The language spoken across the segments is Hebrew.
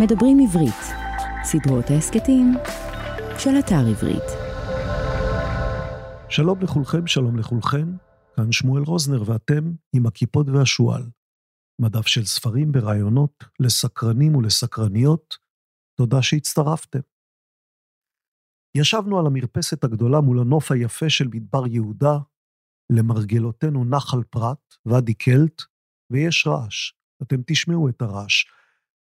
מדברים עברית, סדרות ההסכתים של אתר עברית. שלום לכולכם, שלום לכולכם, כאן שמואל רוזנר ואתם עם הכיפות והשועל. מדף של ספרים ורעיונות לסקרנים ולסקרניות, תודה שהצטרפתם. ישבנו על המרפסת הגדולה מול הנוף היפה של מדבר יהודה, למרגלותינו נחל פרת, ואדי קלט, ויש רעש. אתם תשמעו את הרעש.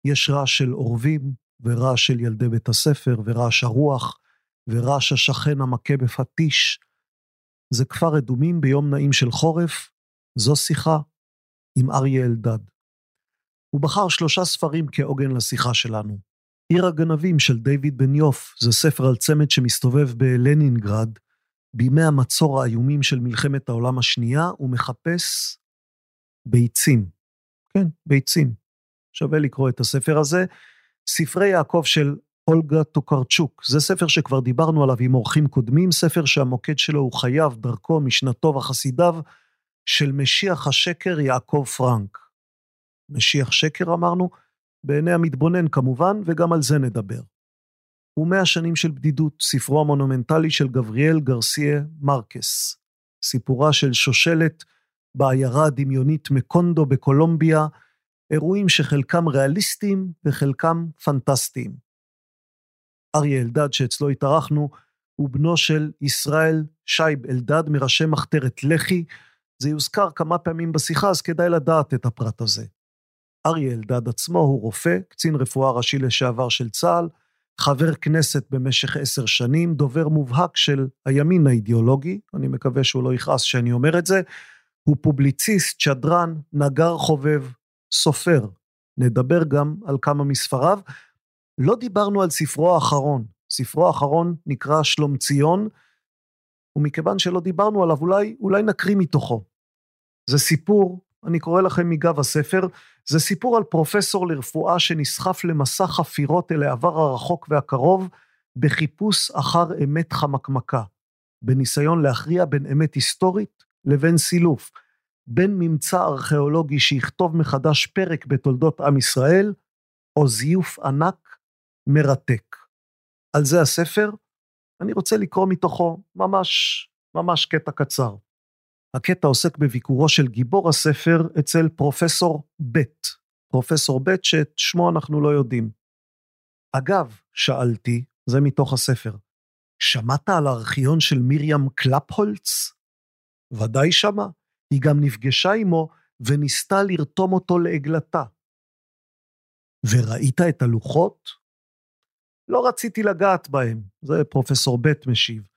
יש רעש של אורבים, ורעש של ילדי בית הספר, ורעש הרוח, ורעש השכן המכה בפטיש. זה כפר אדומים ביום נעים של חורף, זו שיחה עם אריה אלדד. הוא בחר שלושה ספרים כעוגן לשיחה שלנו. עיר הגנבים של דיוויד בן יוף, זה ספר על צמד שמסתובב בלנינגרד, בימי המצור האיומים של מלחמת העולם השנייה, הוא מחפש ביצים. כן, ביצים. שווה לקרוא את הספר הזה. ספרי יעקב של אולגה טוקרצ'וק, זה ספר שכבר דיברנו עליו עם אורחים קודמים, ספר שהמוקד שלו הוא חייו, דרכו, משנתו וחסידיו של משיח השקר יעקב פרנק. משיח שקר אמרנו, בעיני המתבונן כמובן, וגם על זה נדבר. ומאה שנים של בדידות, ספרו המונומנטלי של גבריאל גרסיה מרקס. סיפורה של שושלת בעיירה הדמיונית מקונדו בקולומביה, אירועים שחלקם ריאליסטיים וחלקם פנטסטיים. אריה אלדד, שאצלו התארחנו, הוא בנו של ישראל שייב אלדד, מראשי מחתרת לח"י. זה יוזכר כמה פעמים בשיחה, אז כדאי לדעת את הפרט הזה. אריה אלדד עצמו הוא רופא, קצין רפואה ראשי לשעבר של צה"ל, חבר כנסת במשך עשר שנים, דובר מובהק של הימין האידיאולוגי, אני מקווה שהוא לא יכעס שאני אומר את זה, הוא פובליציסט, שדרן, נגר חובב, סופר. נדבר גם על כמה מספריו. לא דיברנו על ספרו האחרון. ספרו האחרון נקרא שלום ציון, ומכיוון שלא דיברנו עליו, אולי, אולי נקריא מתוכו. זה סיפור, אני קורא לכם מגב הספר, זה סיפור על פרופסור לרפואה שנסחף למסע חפירות אל העבר הרחוק והקרוב, בחיפוש אחר אמת חמקמקה, בניסיון להכריע בין אמת היסטורית לבין סילוף, בין ממצא ארכיאולוגי שיכתוב מחדש פרק בתולדות עם ישראל, או זיוף ענק מרתק. על זה הספר, אני רוצה לקרוא מתוכו ממש, ממש קטע קצר. הקטע עוסק בביקורו של גיבור הספר אצל פרופסור ב', פרופסור ב' שאת שמו אנחנו לא יודעים. אגב, שאלתי, זה מתוך הספר, שמעת על הארכיון של מרים קלפהולץ? ודאי שמע. היא גם נפגשה עמו וניסתה לרתום אותו לעגלתה. וראית את הלוחות? לא רציתי לגעת בהם, זה פרופסור ב' משיב.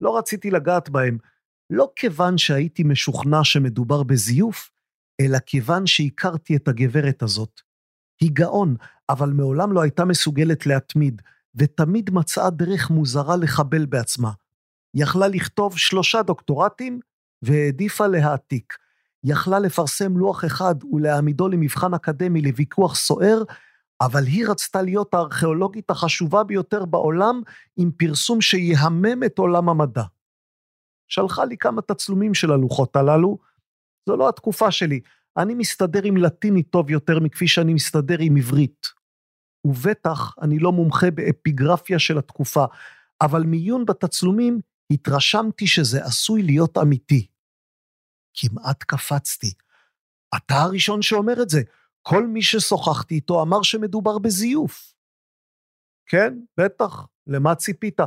לא רציתי לגעת בהם, לא כיוון שהייתי משוכנע שמדובר בזיוף, אלא כיוון שהכרתי את הגברת הזאת. היא גאון, אבל מעולם לא הייתה מסוגלת להתמיד, ותמיד מצאה דרך מוזרה לחבל בעצמה. יכלה לכתוב שלושה דוקטורטים, והעדיפה להעתיק. יכלה לפרסם לוח אחד ולהעמידו למבחן אקדמי לוויכוח סוער, אבל היא רצתה להיות הארכיאולוגית החשובה ביותר בעולם עם פרסום שיהמם את עולם המדע. שלחה לי כמה תצלומים של הלוחות הללו, זו לא התקופה שלי, אני מסתדר עם לטיני טוב יותר מכפי שאני מסתדר עם עברית. ובטח אני לא מומחה באפיגרפיה של התקופה, אבל מעיון בתצלומים התרשמתי שזה עשוי להיות אמיתי. כמעט קפצתי. אתה הראשון שאומר את זה. כל מי ששוחחתי איתו אמר שמדובר בזיוף. כן, בטח, למה ציפית?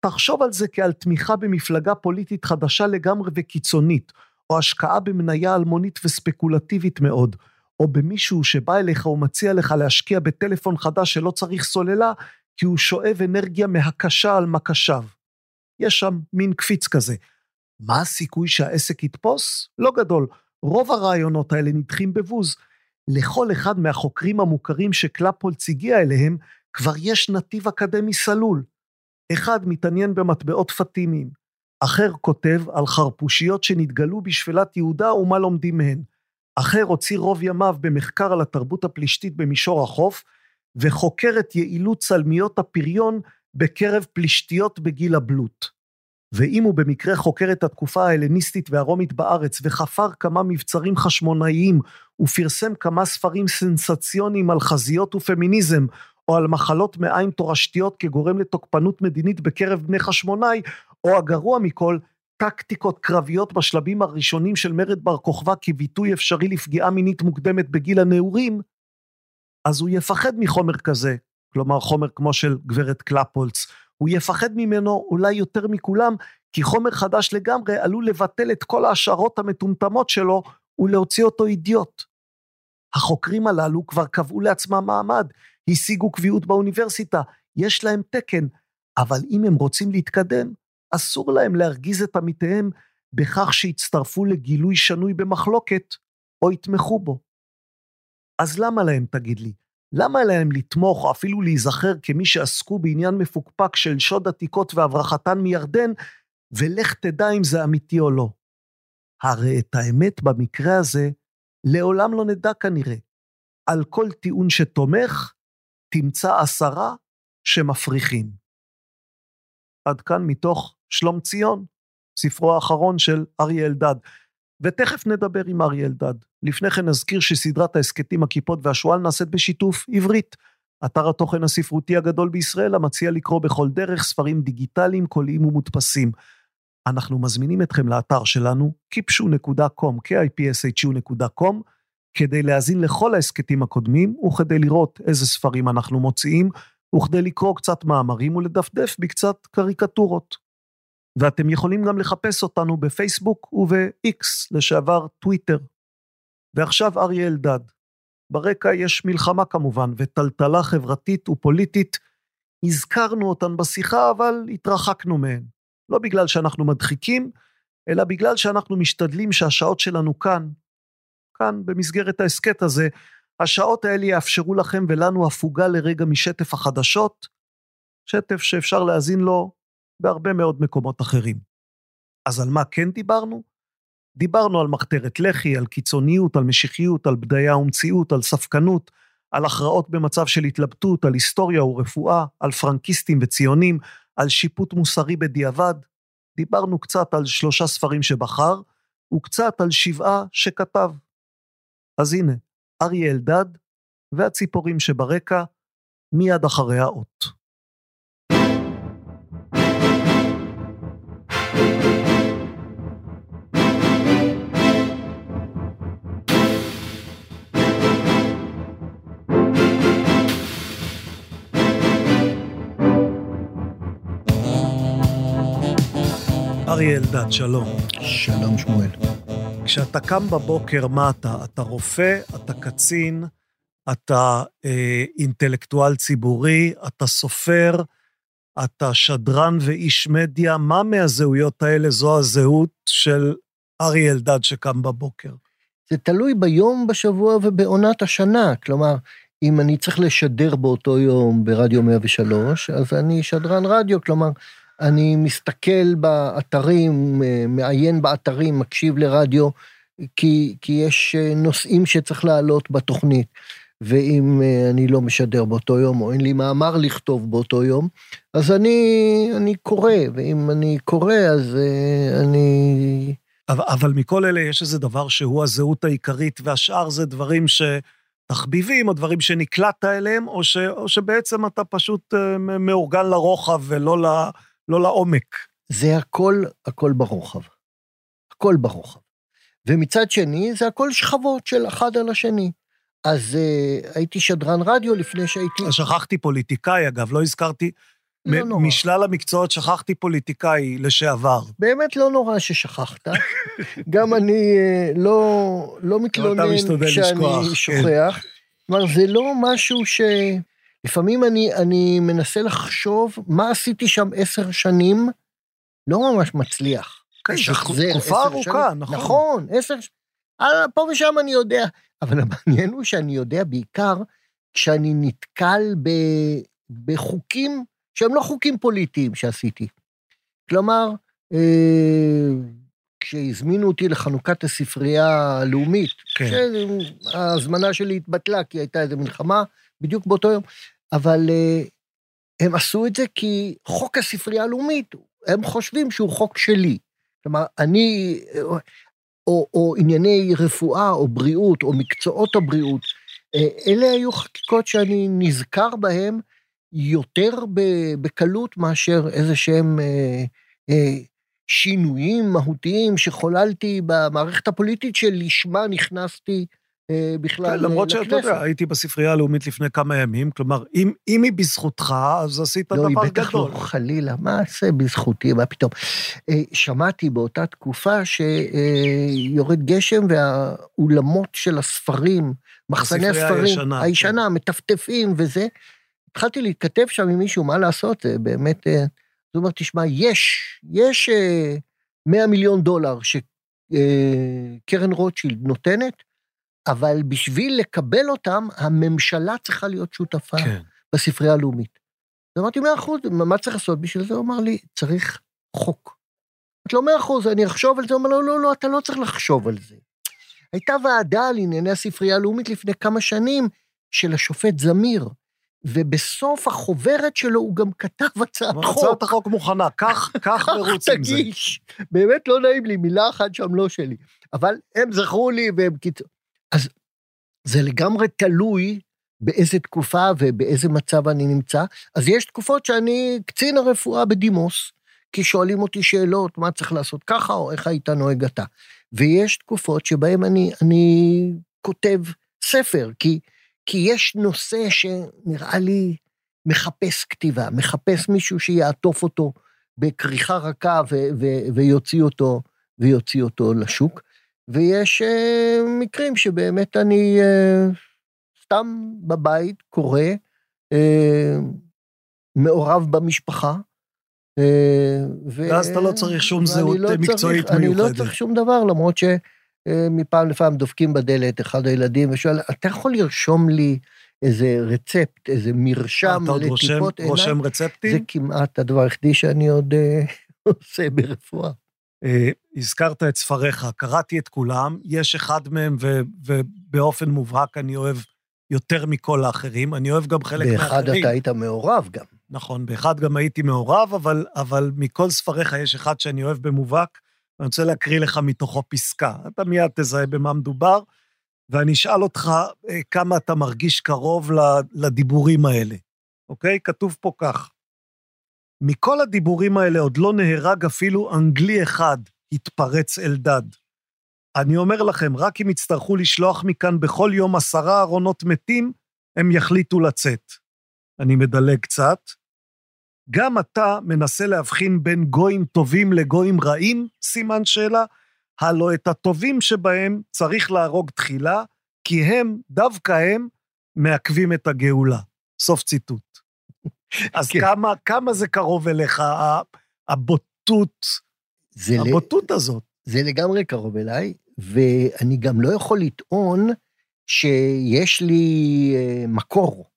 תחשוב על זה כעל תמיכה במפלגה פוליטית חדשה לגמרי וקיצונית, או השקעה במניה אלמונית וספקולטיבית מאוד, או במישהו שבא אליך ומציע לך להשקיע בטלפון חדש שלא צריך סוללה, כי הוא שואב אנרגיה מהקשה על מקשיו. יש שם מין קפיץ כזה. מה הסיכוי שהעסק יתפוס? לא גדול. רוב הרעיונות האלה נדחים בבוז. לכל אחד מהחוקרים המוכרים שקלפולץ הגיע אליהם, כבר יש נתיב אקדמי סלול. אחד מתעניין במטבעות פטימיים, אחר כותב על חרפושיות שנתגלו בשפלת יהודה ומה לומדים מהן. אחר הוציא רוב ימיו במחקר על התרבות הפלישתית במישור החוף, וחוקר את יעילות צלמיות הפריון בקרב פלישתיות בגיל הבלוט. ואם הוא במקרה חוקר את התקופה ההלניסטית והרומית בארץ וחפר כמה מבצרים חשמונאיים ופרסם כמה ספרים סנסציוניים על חזיות ופמיניזם, או על מחלות מעיים תורשתיות כגורם לתוקפנות מדינית בקרב בני חשמונאי, או הגרוע מכל, טקטיקות קרביות בשלבים הראשונים של מרד בר כוכבא כביטוי אפשרי לפגיעה מינית מוקדמת בגיל הנעורים, אז הוא יפחד מחומר כזה, כלומר חומר כמו של גברת קלפולץ, הוא יפחד ממנו אולי יותר מכולם, כי חומר חדש לגמרי עלול לבטל את כל ההשערות המטומטמות שלו ולהוציא אותו אידיוט. החוקרים הללו כבר קבעו לעצמם מעמד, השיגו קביעות באוניברסיטה, יש להם תקן, אבל אם הם רוצים להתקדם, אסור להם להרגיז את עמיתיהם בכך שיצטרפו לגילוי שנוי במחלוקת או יתמכו בו. אז למה להם, תגיד לי? למה להם לתמוך או אפילו להיזכר כמי שעסקו בעניין מפוקפק של שוד עתיקות והברחתן מירדן, ולך תדע אם זה אמיתי או לא. הרי את האמת במקרה הזה לעולם לא נדע כנראה. על כל טיעון שתומך, תמצא עשרה שמפריחים. עד כאן מתוך שלום ציון, ספרו האחרון של אריה אלדד. ותכף נדבר עם אריה אלדד. לפני כן נזכיר שסדרת ההסכתים הכיפות והשועל נעשית בשיתוף עברית. אתר התוכן הספרותי הגדול בישראל המציע לקרוא בכל דרך ספרים דיגיטליים, קוליים ומודפסים. אנחנו מזמינים אתכם לאתר שלנו, kipshu.com, kipshu.com, כדי להאזין לכל ההסכתים הקודמים, וכדי לראות איזה ספרים אנחנו מוציאים, וכדי לקרוא קצת מאמרים ולדפדף בקצת קריקטורות. ואתם יכולים גם לחפש אותנו בפייסבוק וב-X, לשעבר טוויטר. ועכשיו אריה אלדד. ברקע יש מלחמה כמובן, וטלטלה חברתית ופוליטית. הזכרנו אותן בשיחה, אבל התרחקנו מהן. לא בגלל שאנחנו מדחיקים, אלא בגלל שאנחנו משתדלים שהשעות שלנו כאן, כאן במסגרת ההסכת הזה, השעות האלה יאפשרו לכם ולנו הפוגה לרגע משטף החדשות, שטף שאפשר להאזין לו בהרבה מאוד מקומות אחרים. אז על מה כן דיברנו? דיברנו על מחתרת לח"י, על קיצוניות, על משיחיות, על בדיה ומציאות, על ספקנות, על הכרעות במצב של התלבטות, על היסטוריה ורפואה, על פרנקיסטים וציונים, על שיפוט מוסרי בדיעבד. דיברנו קצת על שלושה ספרים שבחר, וקצת על שבעה שכתב. אז הנה, אריה אלדד והציפורים שברקע, מיד אחרי האות. אריה אלדד, שלום. שלום שמואל. כשאתה קם בבוקר, מה אתה? אתה רופא, אתה קצין, אתה אה, אינטלקטואל ציבורי, אתה סופר, אתה שדרן ואיש מדיה, מה מהזהויות האלה זו הזהות של אריה אלדד שקם בבוקר? זה תלוי ביום, בשבוע ובעונת השנה. כלומר, אם אני צריך לשדר באותו יום ברדיו 103, אז אני שדרן רדיו, כלומר, אני מסתכל באתרים, מעיין באתרים, מקשיב לרדיו, כי, כי יש נושאים שצריך להעלות בתוכנית. ואם אני לא משדר באותו יום, או אין לי מאמר לכתוב באותו יום, אז אני, אני קורא, ואם אני קורא, אז אני... אבל, אבל מכל אלה יש איזה דבר שהוא הזהות העיקרית, והשאר זה דברים ש... תחביבים, או דברים שנקלטת אליהם, או, ש, או שבעצם אתה פשוט מאורגן לרוחב ולא ל... לא לעומק. זה הכל, הכל ברוחב. הכל ברוחב. ומצד שני, זה הכל שכבות של אחד על השני. אז uh, הייתי שדרן רדיו לפני שהייתי... שכחתי פוליטיקאי, אגב, לא הזכרתי... לא נורא. משלל המקצועות שכחתי פוליטיקאי לשעבר. באמת לא נורא ששכחת. גם אני uh, לא, לא מתלונן כשאני כן. שוכח. כלומר, זה לא משהו ש... לפעמים אני, אני מנסה לחשוב מה עשיתי שם עשר שנים, לא ממש מצליח. כן, תקופה ארוכה, נכון. נכון, עשר שנים. פה ושם אני יודע, אבל המעניין הוא שאני יודע בעיקר כשאני נתקל ב, בחוקים שהם לא חוקים פוליטיים שעשיתי. כלומר, אה, כשהזמינו אותי לחנוכת הספרייה הלאומית, כן. שההזמנה שלי התבטלה כי הייתה איזו מלחמה בדיוק באותו יום, אבל uh, הם עשו את זה כי חוק הספרייה הלאומית, הם חושבים שהוא חוק שלי. כלומר, אני, או, או ענייני רפואה או בריאות או מקצועות הבריאות, אה, אלה היו חקיקות שאני נזכר בהן יותר בקלות מאשר איזה שהם אה, אה, שינויים מהותיים שחוללתי במערכת הפוליטית שלשמה נכנסתי אה, בכלל לכנסת. כן, למרות שאתה יודע, הייתי בספרייה הלאומית לפני כמה ימים, כלומר, אם, אם היא בזכותך, אז עשית לא, דבר גדול. לא, היא בטח לא, חלילה, מה זה בזכותי, מה פתאום. אה, שמעתי באותה תקופה שיורד גשם והאולמות של הספרים, מחסני הספרים, הישנה, הישנה כן. מטפטפים וזה, התחלתי להתכתב שם עם מישהו, מה לעשות, זה באמת... אה, זאת אומרת, תשמע, יש, יש 100 מיליון דולר שקרן רוטשילד נותנת, אבל בשביל לקבל אותם, הממשלה צריכה להיות שותפה כן. בספרייה הלאומית. אז אמרתי, מאה אחוז, מה צריך לעשות בשביל זה? הוא אמר לי, צריך חוק. אמרתי לו, מאה אחוז, אני אחשוב על זה? הוא אמר לו, לא, לא, אתה לא צריך לחשוב על זה. הייתה ועדה על ענייני הספרייה הלאומית לפני כמה שנים של השופט זמיר, ובסוף החוברת שלו הוא גם כתב הצעת חוק. הצעת החוק מוכנה, כך, כך מרוץ עם זה. תגיש. באמת לא נעים לי, מילה אחת שם לא שלי. אבל הם זכרו לי והם קיצור. אז זה לגמרי תלוי באיזה תקופה ובאיזה מצב אני נמצא. אז יש תקופות שאני קצין הרפואה בדימוס, כי שואלים אותי שאלות, מה צריך לעשות ככה, או איך היית נוהג אתה. ויש תקופות שבהן אני, אני כותב ספר, כי, כי יש נושא שנראה לי מחפש כתיבה, מחפש מישהו שיעטוף אותו בכריכה רכה ו- ו- ויוציא אותו, ויוציא אותו לשוק. ויש uh, מקרים שבאמת אני uh, סתם בבית, קורא, uh, מעורב במשפחה. ואז אתה לא צריך שום זהות לא מקצועית צריך, מיוחדת. אני לא צריך שום דבר, למרות שמפעם לפעם דופקים בדלת אחד הילדים ושואל, אתה יכול לרשום לי איזה רצפט, איזה מרשם לטיפות עיניים? אתה עוד רושם רצפטים? זה כמעט הדבר היחידי שאני עוד עושה ברפואה. אה, הזכרת את ספריך, קראתי את כולם, יש אחד מהם, ו, ובאופן מובהק אני אוהב יותר מכל האחרים, אני אוהב גם חלק באחד מהאחרים. באחד אתה היית מעורב גם. נכון, באחד גם הייתי מעורב, אבל, אבל מכל ספריך יש אחד שאני אוהב במובהק, ואני רוצה להקריא לך מתוכו פסקה. אתה מיד תזהה במה מדובר, ואני אשאל אותך אה, כמה אתה מרגיש קרוב לדיבורים האלה, אוקיי? כתוב פה כך: מכל הדיבורים האלה עוד לא נהרג אפילו אנגלי אחד, התפרץ אלדד. אני אומר לכם, רק אם יצטרכו לשלוח מכאן בכל יום עשרה ארונות מתים, הם יחליטו לצאת. אני מדלג קצת. גם אתה מנסה להבחין בין גויים טובים לגויים רעים? סימן שאלה. הלא את הטובים שבהם צריך להרוג תחילה, כי הם, דווקא הם, מעכבים את הגאולה. סוף ציטוט. אז כן. כמה, כמה זה קרוב אליך, הבוטות, הבוטות ל... הזאת? זה לגמרי קרוב אליי, ואני גם לא יכול לטעון שיש לי uh, מקור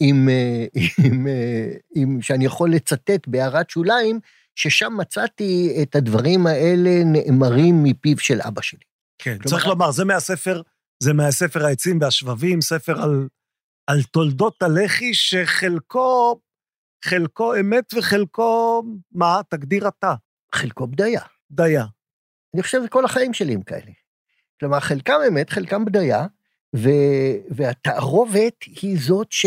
עם, uh, עם, uh, עם, שאני יכול לצטט בהערת שוליים, ששם מצאתי את הדברים האלה נאמרים מפיו של אבא שלי. כן, כלומר, צריך לומר, זה מהספר, זה מהספר העצים והשבבים, ספר על על תולדות הלח"י, שחלקו, חלקו אמת וחלקו, מה? תגדיר אתה. חלקו בדיה. בדיה. אני חושב שכל החיים שלי הם כאלה. כלומר, חלקם אמת, חלקם בדיה, ו, והתערובת היא זאת ש,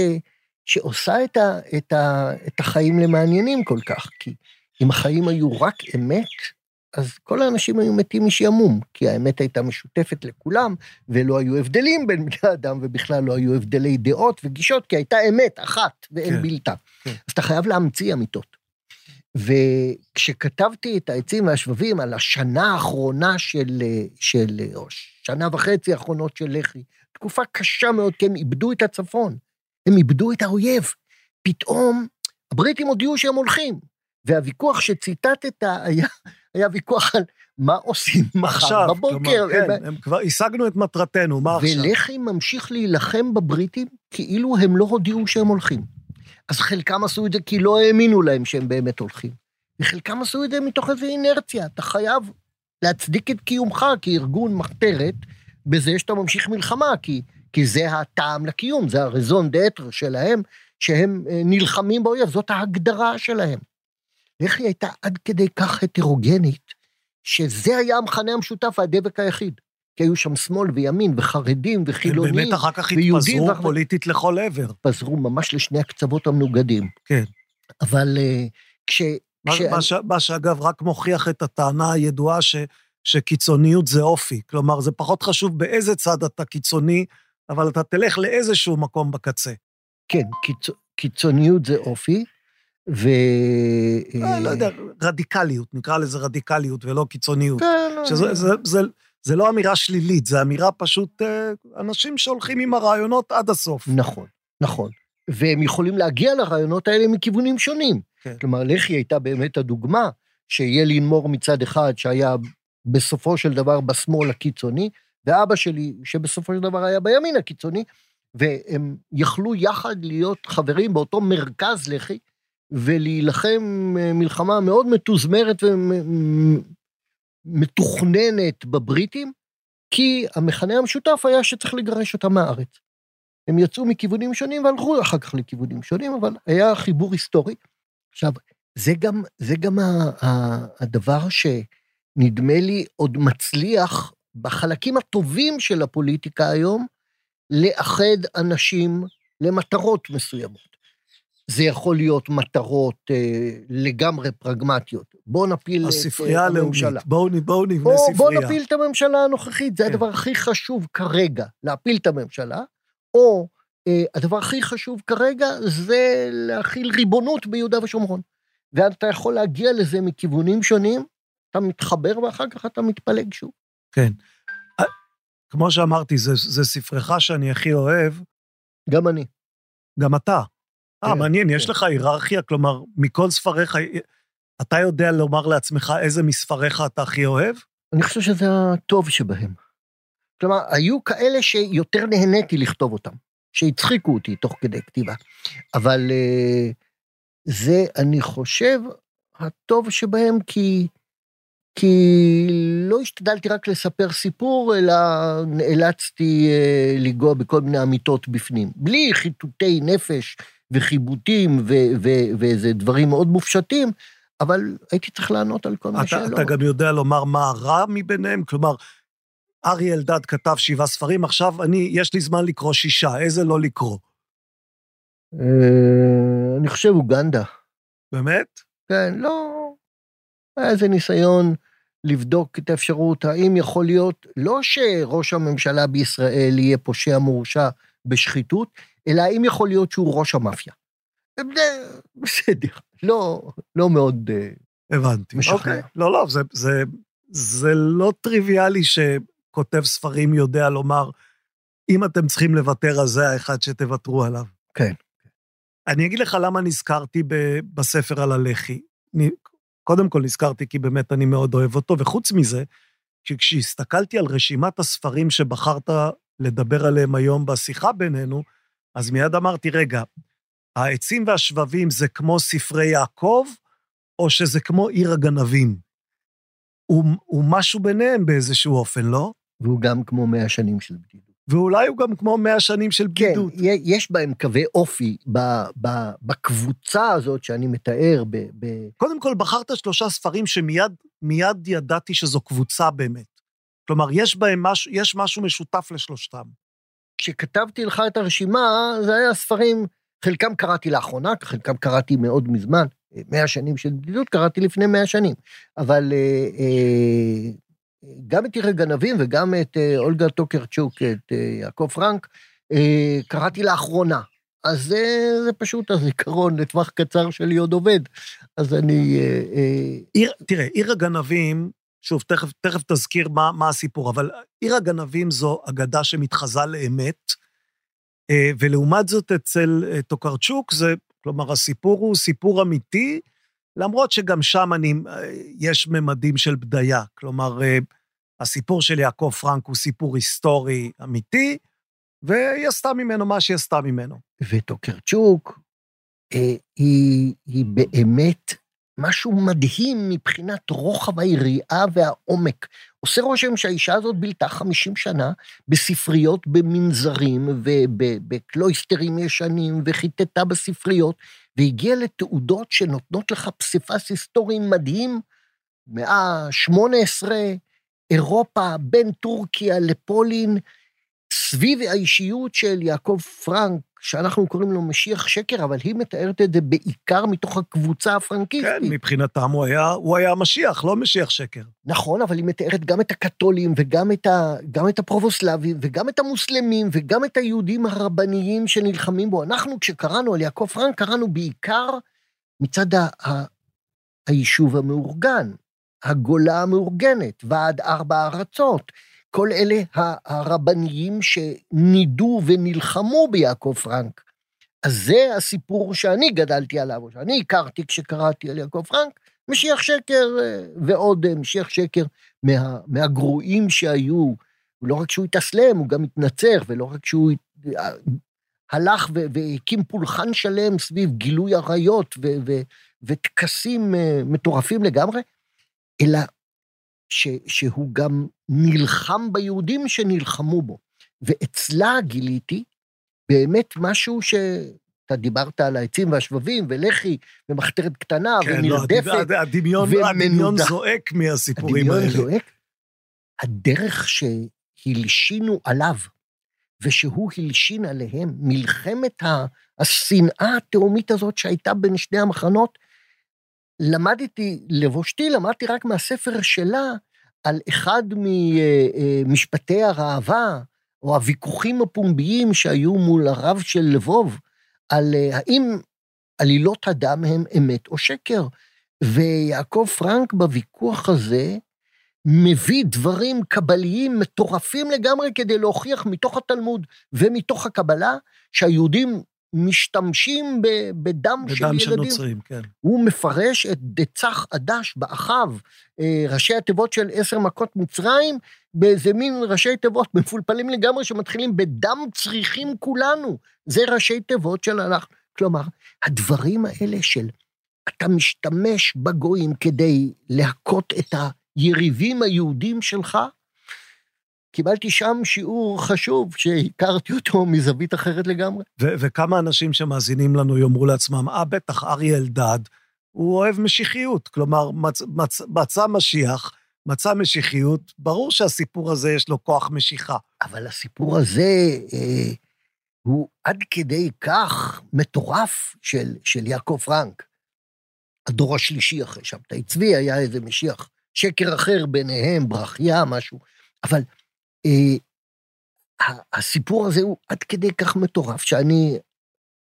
שעושה את, ה, את, ה, את החיים למעניינים כל כך. כי אם החיים היו רק אמת, אז כל האנשים היו מתים משעמום, כי האמת הייתה משותפת לכולם, ולא היו הבדלים בין בני אדם, ובכלל לא היו הבדלי דעות וגישות, כי הייתה אמת אחת ואין כן, בלתה. כן. אז אתה חייב להמציא אמיתות. וכשכתבתי את העצים והשבבים על השנה האחרונה של, של, או שנה וחצי האחרונות של לח"י, תקופה קשה מאוד, כי הם איבדו את הצפון, הם איבדו את האויב. פתאום הבריטים הודיעו שהם הולכים, והוויכוח שציטטת היה היה ויכוח על מה עושים מחר בבוקר. כלומר, כן, הם, הם כבר השגנו את מטרתנו, מה עכשיו? ולח"י ממשיך להילחם בבריטים כאילו הם לא הודיעו שהם הולכים. אז חלקם עשו את זה כי לא האמינו להם שהם באמת הולכים. וחלקם עשו את זה מתוך איזו אינרציה. אתה חייב להצדיק את קיומך כארגון מחתרת בזה שאתה ממשיך מלחמה, כי, כי זה הטעם לקיום, זה הרזון דאטר שלהם, שהם אה, נלחמים באויב, זאת ההגדרה שלהם. איך היא הייתה עד כדי כך הטרוגנית, שזה היה המכנה המשותף והדבק היחיד. כי היו שם שמאל וימין וחרדים וחילונים. באמת אחר כך ויהודים התפזרו ואחר- פוליטית לכל עבר. התפזרו ממש לשני הקצוות המנוגדים. כן. אבל אה, כש... מה, כש- מה, ש, מה שאגב רק מוכיח את הטענה הידועה ש, שקיצוניות זה אופי. כלומר, זה פחות חשוב באיזה צד אתה קיצוני, אבל אתה תלך לאיזשהו מקום בקצה. כן, קיצ... קיצוניות זה אופי, ו... אה, לא יודע, רדיקליות, נקרא לזה רדיקליות ולא קיצוניות. כן, לא, זה לא אמירה שלילית, זה אמירה פשוט אה, אנשים שהולכים עם הרעיונות עד הסוף. נכון, נכון. והם יכולים להגיע לרעיונות האלה מכיוונים שונים. כן. כלומר, לח"י הייתה באמת הדוגמה שילין מור מצד אחד, שהיה בסופו של דבר בשמאל הקיצוני, ואבא שלי, שבסופו של דבר היה בימין הקיצוני, והם יכלו יחד להיות חברים באותו מרכז לח"י, ולהילחם אה, מלחמה מאוד מתוזמרת ומתוכננת בבריטים, כי המכנה המשותף היה שצריך לגרש אותם מהארץ. הם יצאו מכיוונים שונים והלכו אחר כך לכיוונים שונים, אבל היה חיבור היסטורי. עכשיו, זה גם, זה גם ה, ה, הדבר שנדמה לי עוד מצליח בחלקים הטובים של הפוליטיקה היום, לאחד אנשים למטרות מסוימות. זה יכול להיות מטרות אה, לגמרי פרגמטיות. בואו נפיל את אה, הלאומית, הממשלה. בואו נ- בואו נבנה או בוא ספרייה. נפיל את הממשלה הנוכחית, זה כן. הדבר הכי חשוב כרגע, להפיל את הממשלה, או אה, הדבר הכי חשוב כרגע זה להכיל ריבונות ביהודה ושומרון. ואתה יכול להגיע לזה מכיוונים שונים, אתה מתחבר ואחר כך אתה מתפלג שוב. כן. כמו שאמרתי, זה, זה ספרך שאני הכי אוהב, גם אני. גם אתה. אה, כן, מעניין, יש כן. לך היררכיה, כלומר, מכל ספריך, אתה יודע לומר לעצמך איזה מספריך אתה הכי אוהב? אני חושב שזה הטוב שבהם. כלומר, היו כאלה שיותר נהניתי לכתוב אותם, שהצחיקו אותי תוך כדי כתיבה. אבל אה, זה, אני חושב, הטוב שבהם, כי, כי לא השתדלתי רק לספר סיפור, אלא נאלצתי אה, לנגוע בכל מיני אמיתות בפנים. בלי חיטוטי נפש וחיבוטים ואיזה דברים מאוד מופשטים, אבל הייתי צריך לענות על כל מיני שאלות. אתה גם יודע לומר מה הרע מביניהם? כלומר, אריה אלדד כתב שבעה ספרים, עכשיו אני, יש לי זמן לקרוא שישה, איזה לא לקרוא? אה, אני חושב אוגנדה. באמת? כן, לא... היה איזה ניסיון לבדוק את האפשרות, האם יכול להיות, לא שראש הממשלה בישראל יהיה פושע מורשע בשחיתות, אלא האם יכול להיות שהוא ראש המאפיה. בסדר, לא, לא מאוד... אה, הבנתי. משכנע. אוקיי. לא, לא, זה, זה, זה לא טריוויאלי שכותב ספרים יודע לומר, אם אתם צריכים לוותר, אז זה האחד שתוותרו עליו. כן. אני אגיד לך למה נזכרתי ב, בספר על הלח"י. קודם כל נזכרתי כי באמת אני מאוד אוהב אותו, וחוץ מזה, כשהסתכלתי על רשימת הספרים שבחרת לדבר עליהם היום בשיחה בינינו, אז מיד אמרתי, רגע, העצים והשבבים זה כמו ספרי יעקב, או שזה כמו עיר הגנבים? הוא, הוא משהו ביניהם באיזשהו אופן, לא? והוא גם כמו מאה שנים של בדידות. ואולי הוא גם כמו מאה שנים של כן, בדידות. י- יש בהם קווי אופי ב- ב- בקבוצה הזאת שאני מתאר, ב- ב- קודם כל, בחרת שלושה ספרים שמיד מיד ידעתי שזו קבוצה באמת. כלומר, יש בהם משהו, יש משהו משותף לשלושתם. כשכתבתי לך את הרשימה, זה היה ספרים, חלקם קראתי לאחרונה, חלקם קראתי מאוד מזמן. מאה שנים של בדידות קראתי לפני מאה שנים. אבל אה, אה, גם את עיר הגנבים וגם את אה, אולגה טוקרצ'וק, את אה, יעקב פרנק, אה, קראתי לאחרונה. אז זה, זה פשוט הזיכרון לטווח קצר שלי עוד עובד. אז אני... אה, אה, עיר, תראה, עיר הגנבים, שוב, תכף, תכף תזכיר מה, מה הסיפור, אבל עיר הגנבים זו אגדה שמתחזה לאמת, אה, ולעומת זאת אצל אה, טוקרצ'וק, זה, כלומר, הסיפור הוא סיפור אמיתי, למרות שגם שם אני, אה, יש ממדים של בדיה. כלומר, הסיפור של יעקב פרנק הוא סיפור היסטורי אמיתי, והיא עשתה ממנו מה שהיא עשתה ממנו. וטוקרצ'וק היא, היא באמת משהו מדהים מבחינת רוחב היריעה והעומק. עושה רושם שהאישה הזאת בילתה 50 שנה בספריות במנזרים ובקלויסטרים ישנים, וחיטטה בספריות, והגיעה לתעודות שנותנות לך פסיפס היסטורי מדהים, מאה ה-18, אירופה, בין טורקיה לפולין, סביב האישיות של יעקב פרנק, שאנחנו קוראים לו משיח שקר, אבל היא מתארת את זה בעיקר מתוך הקבוצה הפרנקיסטית. כן, מבחינתם הוא היה, הוא היה משיח, לא משיח שקר. נכון, אבל היא מתארת גם את הקתולים, וגם את, ה, גם את הפרובוסלבים, וגם את המוסלמים, וגם את היהודים הרבניים שנלחמים בו. אנחנו, כשקראנו על יעקב פרנק, קראנו בעיקר מצד ה, ה, היישוב המאורגן, הגולה המאורגנת, ועד ארבע ארצות. כל אלה הרבניים שנידו ונלחמו ביעקב פרנק. אז זה הסיפור שאני גדלתי עליו, או שאני הכרתי כשקראתי על יעקב פרנק, משיח שקר אה, ועוד אה, משיח שקר מה, מהגרועים שהיו. לא רק שהוא התאסלם, הוא גם התנצר, ולא רק שהוא אה, הלך והקים פולחן שלם סביב גילוי עריות וטקסים מטורפים לגמרי, אלא ש, שהוא גם נלחם ביהודים שנלחמו בו. ואצלה גיליתי באמת משהו ש... אתה דיברת על העצים והשבבים, ולח"י, ומחתרת קטנה, כן, ונרדפת, לא, הדמיון, הדמיון זועק מהסיפורים הדמיון האלה. הדמיון זועק. הדרך שהלשינו עליו, ושהוא הלשין עליהם, מלחמת השנאה התהומית הזאת שהייתה בין שני המחנות, למדתי, לבושתי למדתי רק מהספר שלה על אחד ממשפטי הראווה, או הוויכוחים הפומביים שהיו מול הרב של לבוב, על אה, האם עלילות הדם הם אמת או שקר. ויעקב פרנק בוויכוח הזה מביא דברים קבליים מטורפים לגמרי כדי להוכיח מתוך התלמוד ומתוך הקבלה שהיהודים משתמשים בדם, בדם של ילדים. בדם של נוצרים, כן. הוא מפרש את דצח עדש באחיו, אה, ראשי התיבות של עשר מכות מצרים, באיזה מין ראשי תיבות מפולפלים לגמרי שמתחילים בדם צריכים כולנו. זה ראשי תיבות של הלך. כלומר, הדברים האלה של אתה משתמש בגויים כדי להכות את היריבים היהודים שלך, קיבלתי שם שיעור חשוב שהכרתי אותו מזווית אחרת לגמרי. ו- וכמה אנשים שמאזינים לנו יאמרו לעצמם, אה, בטח, אריה אלדד, הוא אוהב משיחיות, כלומר, מצ- מצ- מצא משיח, מצא משיחיות, ברור שהסיפור הזה יש לו כוח משיכה. אבל הסיפור הזה אה, הוא עד כדי כך מטורף של, של יעקב פרנק. הדור השלישי אחרי שבתאי צבי היה איזה משיח, שקר אחר ביניהם, ברכיה, משהו. אבל הסיפור הזה הוא עד כדי כך מטורף, שאני,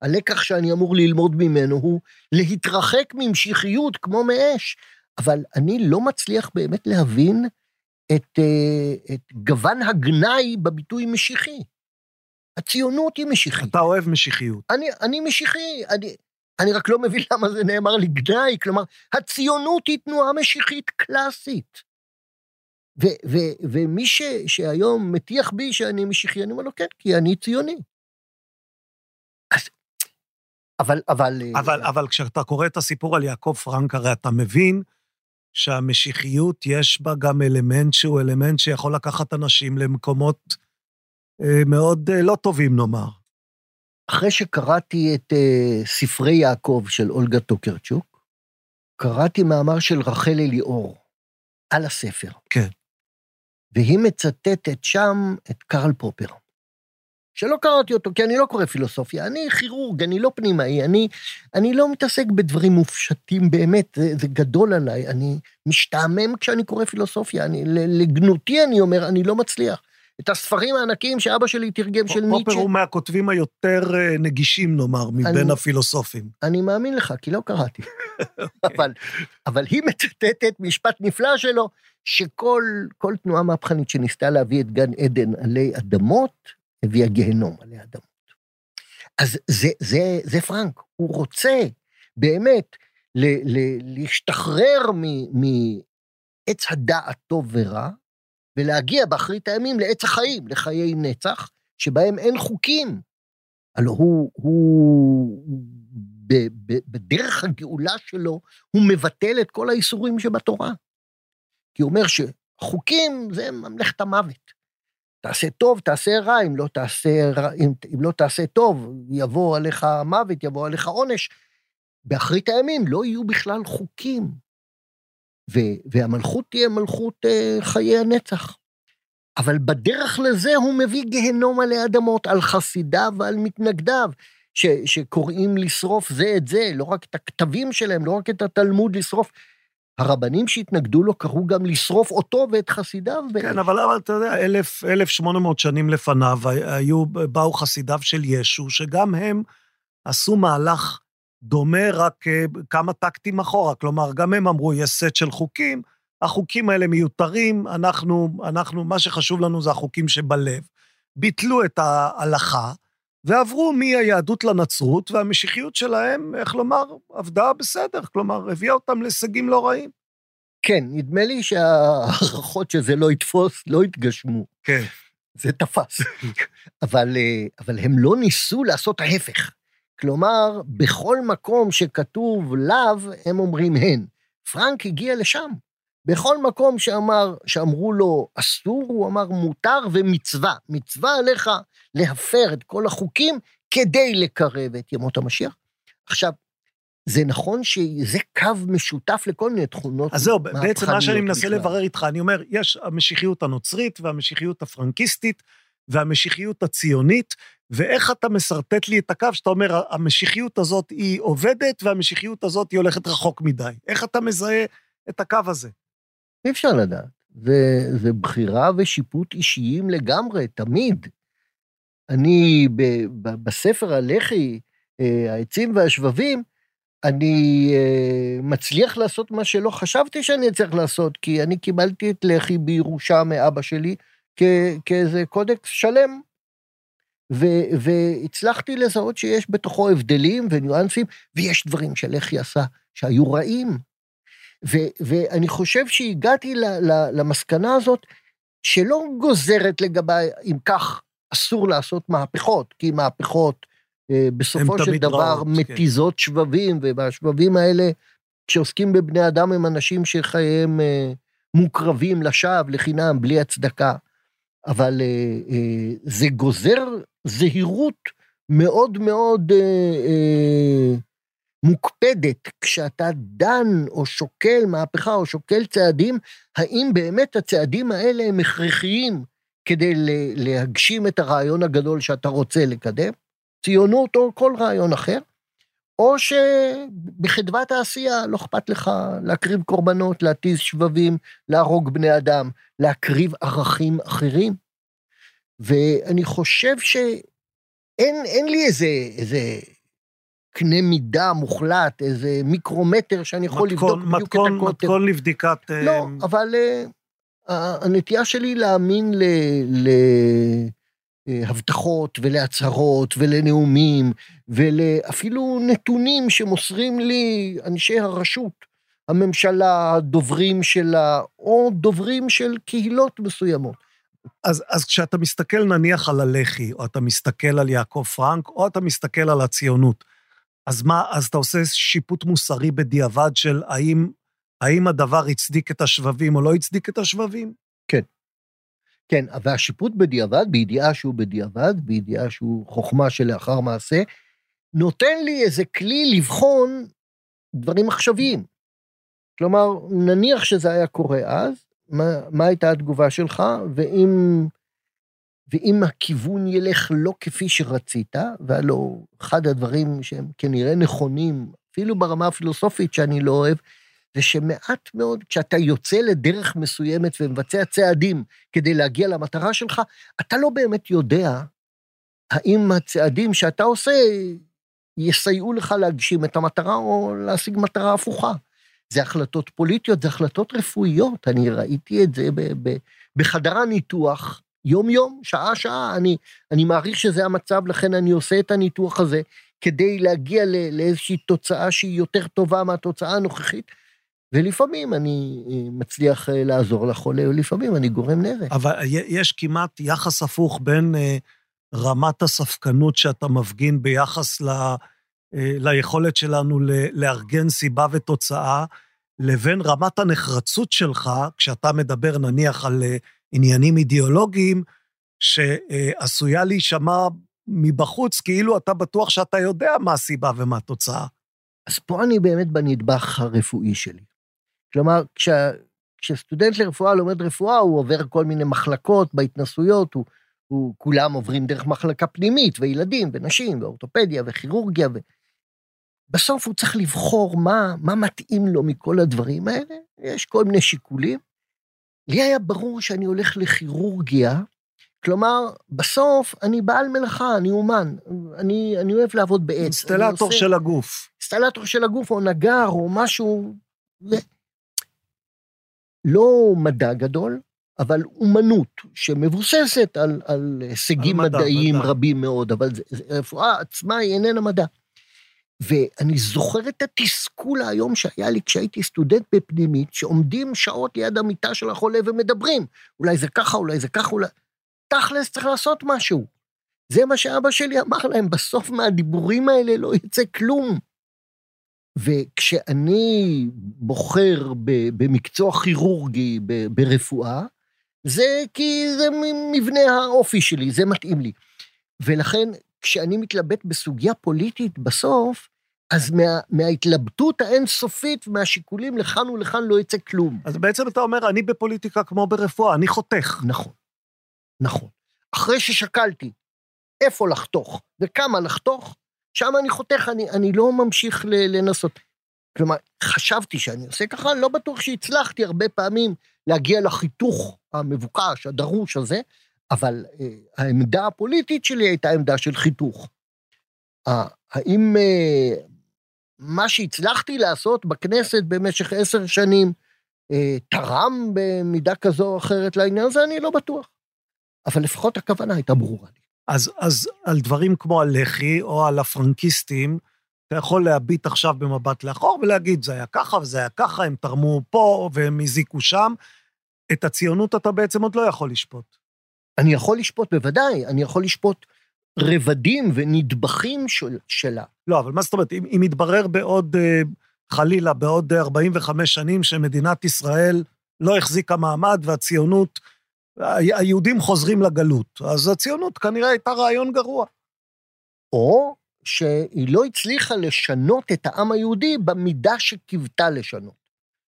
הלקח שאני אמור ללמוד ממנו הוא להתרחק ממשיחיות כמו מאש, אבל אני לא מצליח באמת להבין את, אה, את גוון הגנאי בביטוי משיחי. הציונות היא משיחית. אתה אוהב משיחיות. אני, אני משיחי, אני, אני רק לא מבין למה זה נאמר לי גנאי, כלומר, הציונות היא תנועה משיחית קלאסית. ו- ו- ומי ש- שהיום מטיח בי שאני משיחי, אני אומר לו, כן, כי אני ציוני. אז, אבל, אבל... אבל, אבל כשאתה קורא את הסיפור על יעקב פרנק, הרי אתה מבין שהמשיחיות, יש בה גם אלמנט שהוא אלמנט שיכול לקחת אנשים למקומות אה, מאוד אה, לא טובים, נאמר. אחרי שקראתי את אה, ספרי יעקב של אולגה טוקרצ'וק, קראתי מאמר של רחל אליאור על הספר. כן. והיא מצטטת שם את קרל פופר. שלא קראתי אותו, כי אני לא קורא פילוסופיה, אני כירורג, אני לא פנימאי, אני, אני לא מתעסק בדברים מופשטים באמת, זה, זה גדול עליי, אני משתעמם כשאני קורא פילוסופיה, אני, לגנותי אני אומר, אני לא מצליח. את הספרים הענקיים שאבא שלי תרגם של ניטשה. פופר הוא מהכותבים היותר אה, נגישים, נאמר, מבין אני, הפילוסופים. אני מאמין לך, כי לא קראתי. אבל, אבל היא מצטטת משפט נפלא שלו, שכל תנועה מהפכנית שניסתה להביא את גן עדן עלי אדמות, הביאה גיהנום עלי אדמות. אז זה, זה, זה פרנק, הוא רוצה באמת ל, ל, להשתחרר מעץ הדעת טוב ורע, ולהגיע באחרית הימים לעץ החיים, לחיי נצח, שבהם אין חוקים. הלוא הוא, הוא ב, ב, בדרך הגאולה שלו, הוא מבטל את כל האיסורים שבתורה. כי הוא אומר שחוקים זה ממלכת המוות. תעשה טוב, תעשה רע, אם לא תעשה, רע, אם, אם לא תעשה טוב, יבוא עליך מוות, יבוא עליך עונש. באחרית הימים לא יהיו בכלל חוקים. ו- והמלכות תהיה מלכות אה, חיי הנצח. אבל בדרך לזה הוא מביא גיהנום עלי אדמות על חסידיו ועל מתנגדיו, ש- שקוראים לשרוף זה את זה, לא רק את הכתבים שלהם, לא רק את התלמוד לשרוף. הרבנים שהתנגדו לו קראו גם לשרוף אותו ואת חסידיו. כן, אבל, אבל אתה יודע, 1,000, 1,800 שנים לפניו היו, באו חסידיו של ישו, שגם הם עשו מהלך דומה רק אה, כמה טקטים אחורה. כלומר, גם הם אמרו, יש סט של חוקים, החוקים האלה מיותרים, אנחנו, אנחנו, מה שחשוב לנו זה החוקים שבלב. ביטלו את ההלכה, ועברו מהיהדות לנצרות, והמשיחיות שלהם, איך לומר, עבדה בסדר, כלומר, הביאה אותם להישגים לא רעים. כן, נדמה לי שההערכות שזה לא יתפוס, לא התגשמו. כן. זה תפס. אבל, אה, אבל הם לא ניסו לעשות ההפך. כלומר, בכל מקום שכתוב לאו, הם אומרים הן. פרנק הגיע לשם. בכל מקום שאמר, שאמרו לו אסור, הוא אמר מותר ומצווה. מצווה עליך להפר את כל החוקים כדי לקרב את ימות המשיח. עכשיו, זה נכון שזה קו משותף לכל מיני תכונות. אז זהו, בעצם מה שאני מנסה בכלל. לברר איתך, אני אומר, יש המשיחיות הנוצרית והמשיחיות הפרנקיסטית והמשיחיות הציונית, ואיך אתה משרטט לי את הקו שאתה אומר, המשיחיות הזאת היא עובדת והמשיחיות הזאת היא הולכת רחוק מדי. איך אתה מזהה את הקו הזה? אי אפשר לדעת. זה, זה בחירה ושיפוט אישיים לגמרי, תמיד. אני ב, ב, בספר הלח"י, אה, העצים והשבבים, אני אה, מצליח לעשות מה שלא חשבתי שאני צריך לעשות, כי אני קיבלתי את לח"י בירושה מאבא שלי כאיזה קודקס שלם. ו- והצלחתי לזהות שיש בתוכו הבדלים וניואנסים, ויש דברים שלח"י עשה שהיו רעים. ו- ואני חושב שהגעתי ל- ל- למסקנה הזאת, שלא גוזרת לגביי, אם כך אסור לעשות מהפכות, כי מהפכות אה, בסופו של דבר רעות, כן. מתיזות כן. שבבים, ובשבבים האלה, כשעוסקים בבני אדם הם אנשים שחייהם אה, מוקרבים לשווא, לחינם, בלי הצדקה. אבל אה, אה, זה גוזר זהירות מאוד מאוד אה, אה, מוקפדת כשאתה דן או שוקל מהפכה או שוקל צעדים, האם באמת הצעדים האלה הם הכרחיים כדי להגשים את הרעיון הגדול שאתה רוצה לקדם, ציונות או כל רעיון אחר, או שבחדוות העשייה לא אכפת לך להקריב קורבנות, להתיז שבבים, להרוג בני אדם, להקריב ערכים אחרים. ואני חושב שאין לי איזה, איזה קנה מידה מוחלט, איזה מיקרומטר שאני יכול מתכון, לבדוק בדיוק מתכון, את הקוטר. מתכון לבדיקת... לא, uh... אבל uh, הנטייה שלי להאמין להבטחות ולהצהרות ולנאומים ולאפילו נתונים שמוסרים לי אנשי הרשות, הממשלה, דוברים שלה, או דוברים של קהילות מסוימות. אז, אז כשאתה מסתכל נניח על הלח"י, או אתה מסתכל על יעקב פרנק, או אתה מסתכל על הציונות, אז מה, אז אתה עושה שיפוט מוסרי בדיעבד של האם, האם הדבר הצדיק את השבבים או לא הצדיק את השבבים? כן. והשיפוט בדיעבד, בידיעה שהוא בדיעבד, בידיעה שהוא חוכמה שלאחר מעשה, נותן לי איזה כלי לבחון דברים עכשוויים. כלומר, נניח שזה היה קורה אז, מה, מה הייתה התגובה שלך, ואם ואם הכיוון ילך לא כפי שרצית, והלוא אחד הדברים שהם כנראה נכונים, אפילו ברמה הפילוסופית שאני לא אוהב, זה שמעט מאוד, כשאתה יוצא לדרך מסוימת ומבצע צעדים כדי להגיע למטרה שלך, אתה לא באמת יודע האם הצעדים שאתה עושה יסייעו לך להגשים את המטרה או להשיג מטרה הפוכה. זה החלטות פוליטיות, זה החלטות רפואיות. אני ראיתי את זה בחדר הניתוח יום-יום, שעה-שעה, אני, אני מעריך שזה המצב, לכן אני עושה את הניתוח הזה, כדי להגיע לא, לאיזושהי תוצאה שהיא יותר טובה מהתוצאה הנוכחית, ולפעמים אני אה, מצליח אה, לעזור לחולה, ולפעמים אני גורם נזק. אבל יש כמעט יחס הפוך בין אה, רמת הספקנות שאתה מפגין ביחס ל, ליכולת שלנו לארגן סיבה ותוצאה, לבין רמת הנחרצות שלך, כשאתה מדבר נניח על עניינים אידיאולוגיים, שעשויה להישמע מבחוץ, כאילו אתה בטוח שאתה יודע מה הסיבה ומה התוצאה. אז פה אני באמת בנדבך הרפואי שלי. כלומר, כשה, כשסטודנט לרפואה לומד רפואה, הוא עובר כל מיני מחלקות בהתנסויות, הוא, הוא, כולם עוברים דרך מחלקה פנימית, וילדים, ונשים, ואורתופדיה, וכירורגיה, ו... בסוף הוא צריך לבחור מה, מה מתאים לו מכל הדברים האלה, יש כל מיני שיקולים. לי היה ברור שאני הולך לכירורגיה, כלומר, בסוף אני בעל מלאכה, אני אומן, אני, אני אוהב לעבוד בעץ. אינסטלטור של הגוף. אינסטלטור של הגוף, או נגר, או משהו... ו... לא מדע גדול, אבל אומנות שמבוססת על, על הישגים על מדע, מדעיים מדע. רבים מאוד, אבל זה, זה, הרפואה עצמה היא איננה מדע. ואני זוכר את התסכול היום שהיה לי כשהייתי סטודנט בפנימית, שעומדים שעות ליד המיטה של החולה ומדברים. אולי זה ככה, אולי זה ככה, אולי... תכלס צריך לעשות משהו. זה מה שאבא שלי אמר להם, בסוף מהדיבורים האלה לא יצא כלום. וכשאני בוחר במקצוע כירורגי ברפואה, זה כי זה מבנה האופי שלי, זה מתאים לי. ולכן, כשאני מתלבט בסוגיה פוליטית בסוף, אז מה, מההתלבטות האינסופית ומהשיקולים לכאן ולכאן לא יצא כלום. אז בעצם אתה אומר, אני בפוליטיקה כמו ברפואה, אני חותך. נכון, נכון. אחרי ששקלתי איפה לחתוך וכמה לחתוך, שם אני חותך, אני, אני לא ממשיך לנסות. כלומר, חשבתי שאני עושה ככה, לא בטוח שהצלחתי הרבה פעמים להגיע לחיתוך המבוקש, הדרוש הזה, אבל אה, העמדה הפוליטית שלי הייתה עמדה של חיתוך. אה, האם אה, מה שהצלחתי לעשות בכנסת במשך עשר שנים אה, תרם במידה כזו או אחרת לעניין הזה? אני לא בטוח. אבל לפחות הכוונה הייתה ברורה לי. אז, אז על דברים כמו הלח"י או על הפרנקיסטים, אתה יכול להביט עכשיו במבט לאחור ולהגיד, זה היה ככה וזה היה ככה, הם תרמו פה והם הזיקו שם. את הציונות אתה בעצם עוד לא יכול לשפוט. אני יכול לשפוט, בוודאי, אני יכול לשפוט רבדים ונדבכים של, שלה. לא, אבל מה זאת אומרת, אם, אם יתברר בעוד, אה, חלילה, בעוד 45 שנים שמדינת ישראל לא החזיקה מעמד והציונות, היהודים חוזרים לגלות, אז הציונות כנראה הייתה רעיון גרוע. או שהיא לא הצליחה לשנות את העם היהודי במידה שקיוותה לשנות.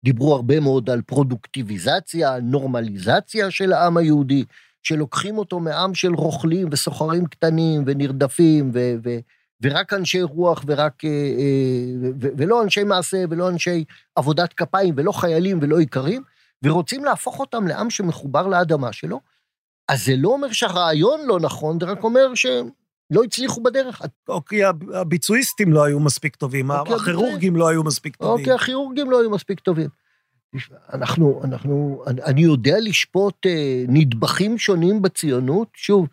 דיברו הרבה מאוד על פרודוקטיביזציה, על נורמליזציה של העם היהודי, שלוקחים אותו מעם של רוכלים וסוחרים קטנים ונרדפים, ו- ו- ורק אנשי רוח ורק... אה, אה, ו- ולא אנשי מעשה ולא אנשי עבודת כפיים ולא חיילים ולא איכרים, ורוצים להפוך אותם לעם שמחובר לאדמה שלו, אז זה לא אומר שהרעיון לא נכון, זה רק אומר שלא הצליחו בדרך. או כי הביצועיסטים לא היו מספיק טובים, אוקיי, הכירורגים לא היו מספיק טובים. אוקיי, הכירורגים לא היו מספיק טובים. אנחנו, אנחנו, אני יודע לשפוט אה, נדבכים שונים בציונות, שוב,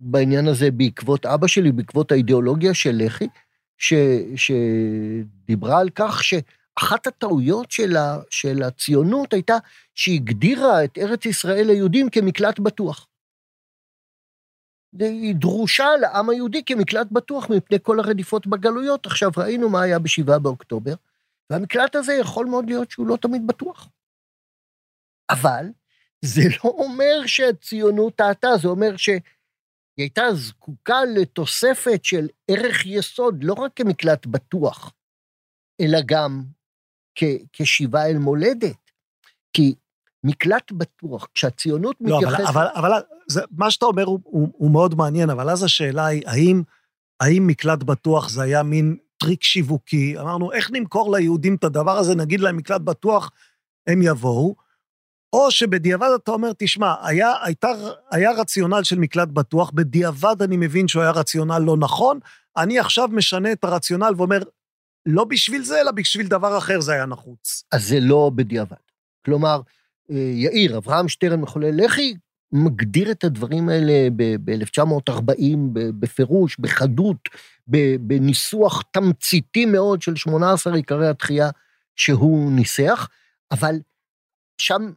בעניין הזה בעקבות אבא שלי, בעקבות האידיאולוגיה של לח"י, שדיברה על כך שאחת הטעויות של, ה, של הציונות הייתה שהיא הגדירה את ארץ ישראל ליהודים כמקלט בטוח. היא דרושה לעם היהודי כמקלט בטוח מפני כל הרדיפות בגלויות. עכשיו, ראינו מה היה בשבעה באוקטובר, והמקלט הזה יכול מאוד להיות שהוא לא תמיד בטוח. אבל זה לא אומר שהציונות טעתה, זה אומר שהיא הייתה זקוקה לתוספת של ערך יסוד, לא רק כמקלט בטוח, אלא גם כ- כשיבה אל מולדת. כי מקלט בטוח, כשהציונות לא, מתייחסת... אבל, אבל, אבל זה, מה שאתה אומר הוא, הוא, הוא מאוד מעניין, אבל אז השאלה היא, האם, האם מקלט בטוח זה היה מין טריק שיווקי? אמרנו, איך נמכור ליהודים את הדבר הזה, נגיד להם מקלט בטוח, הם יבואו, או שבדיעבד אתה אומר, תשמע, היה, הייתה, היה רציונל של מקלט בטוח, בדיעבד אני מבין שהוא היה רציונל לא נכון, אני עכשיו משנה את הרציונל ואומר, לא בשביל זה, אלא בשביל דבר אחר זה היה נחוץ. אז זה לא בדיעבד. כלומר, יאיר, אברהם שטרן מחולל לח"י, מגדיר את הדברים האלה ב-1940 בפירוש, בחדות, בניסוח תמציתי מאוד של 18 עיקרי התחייה שהוא ניסח, אבל שם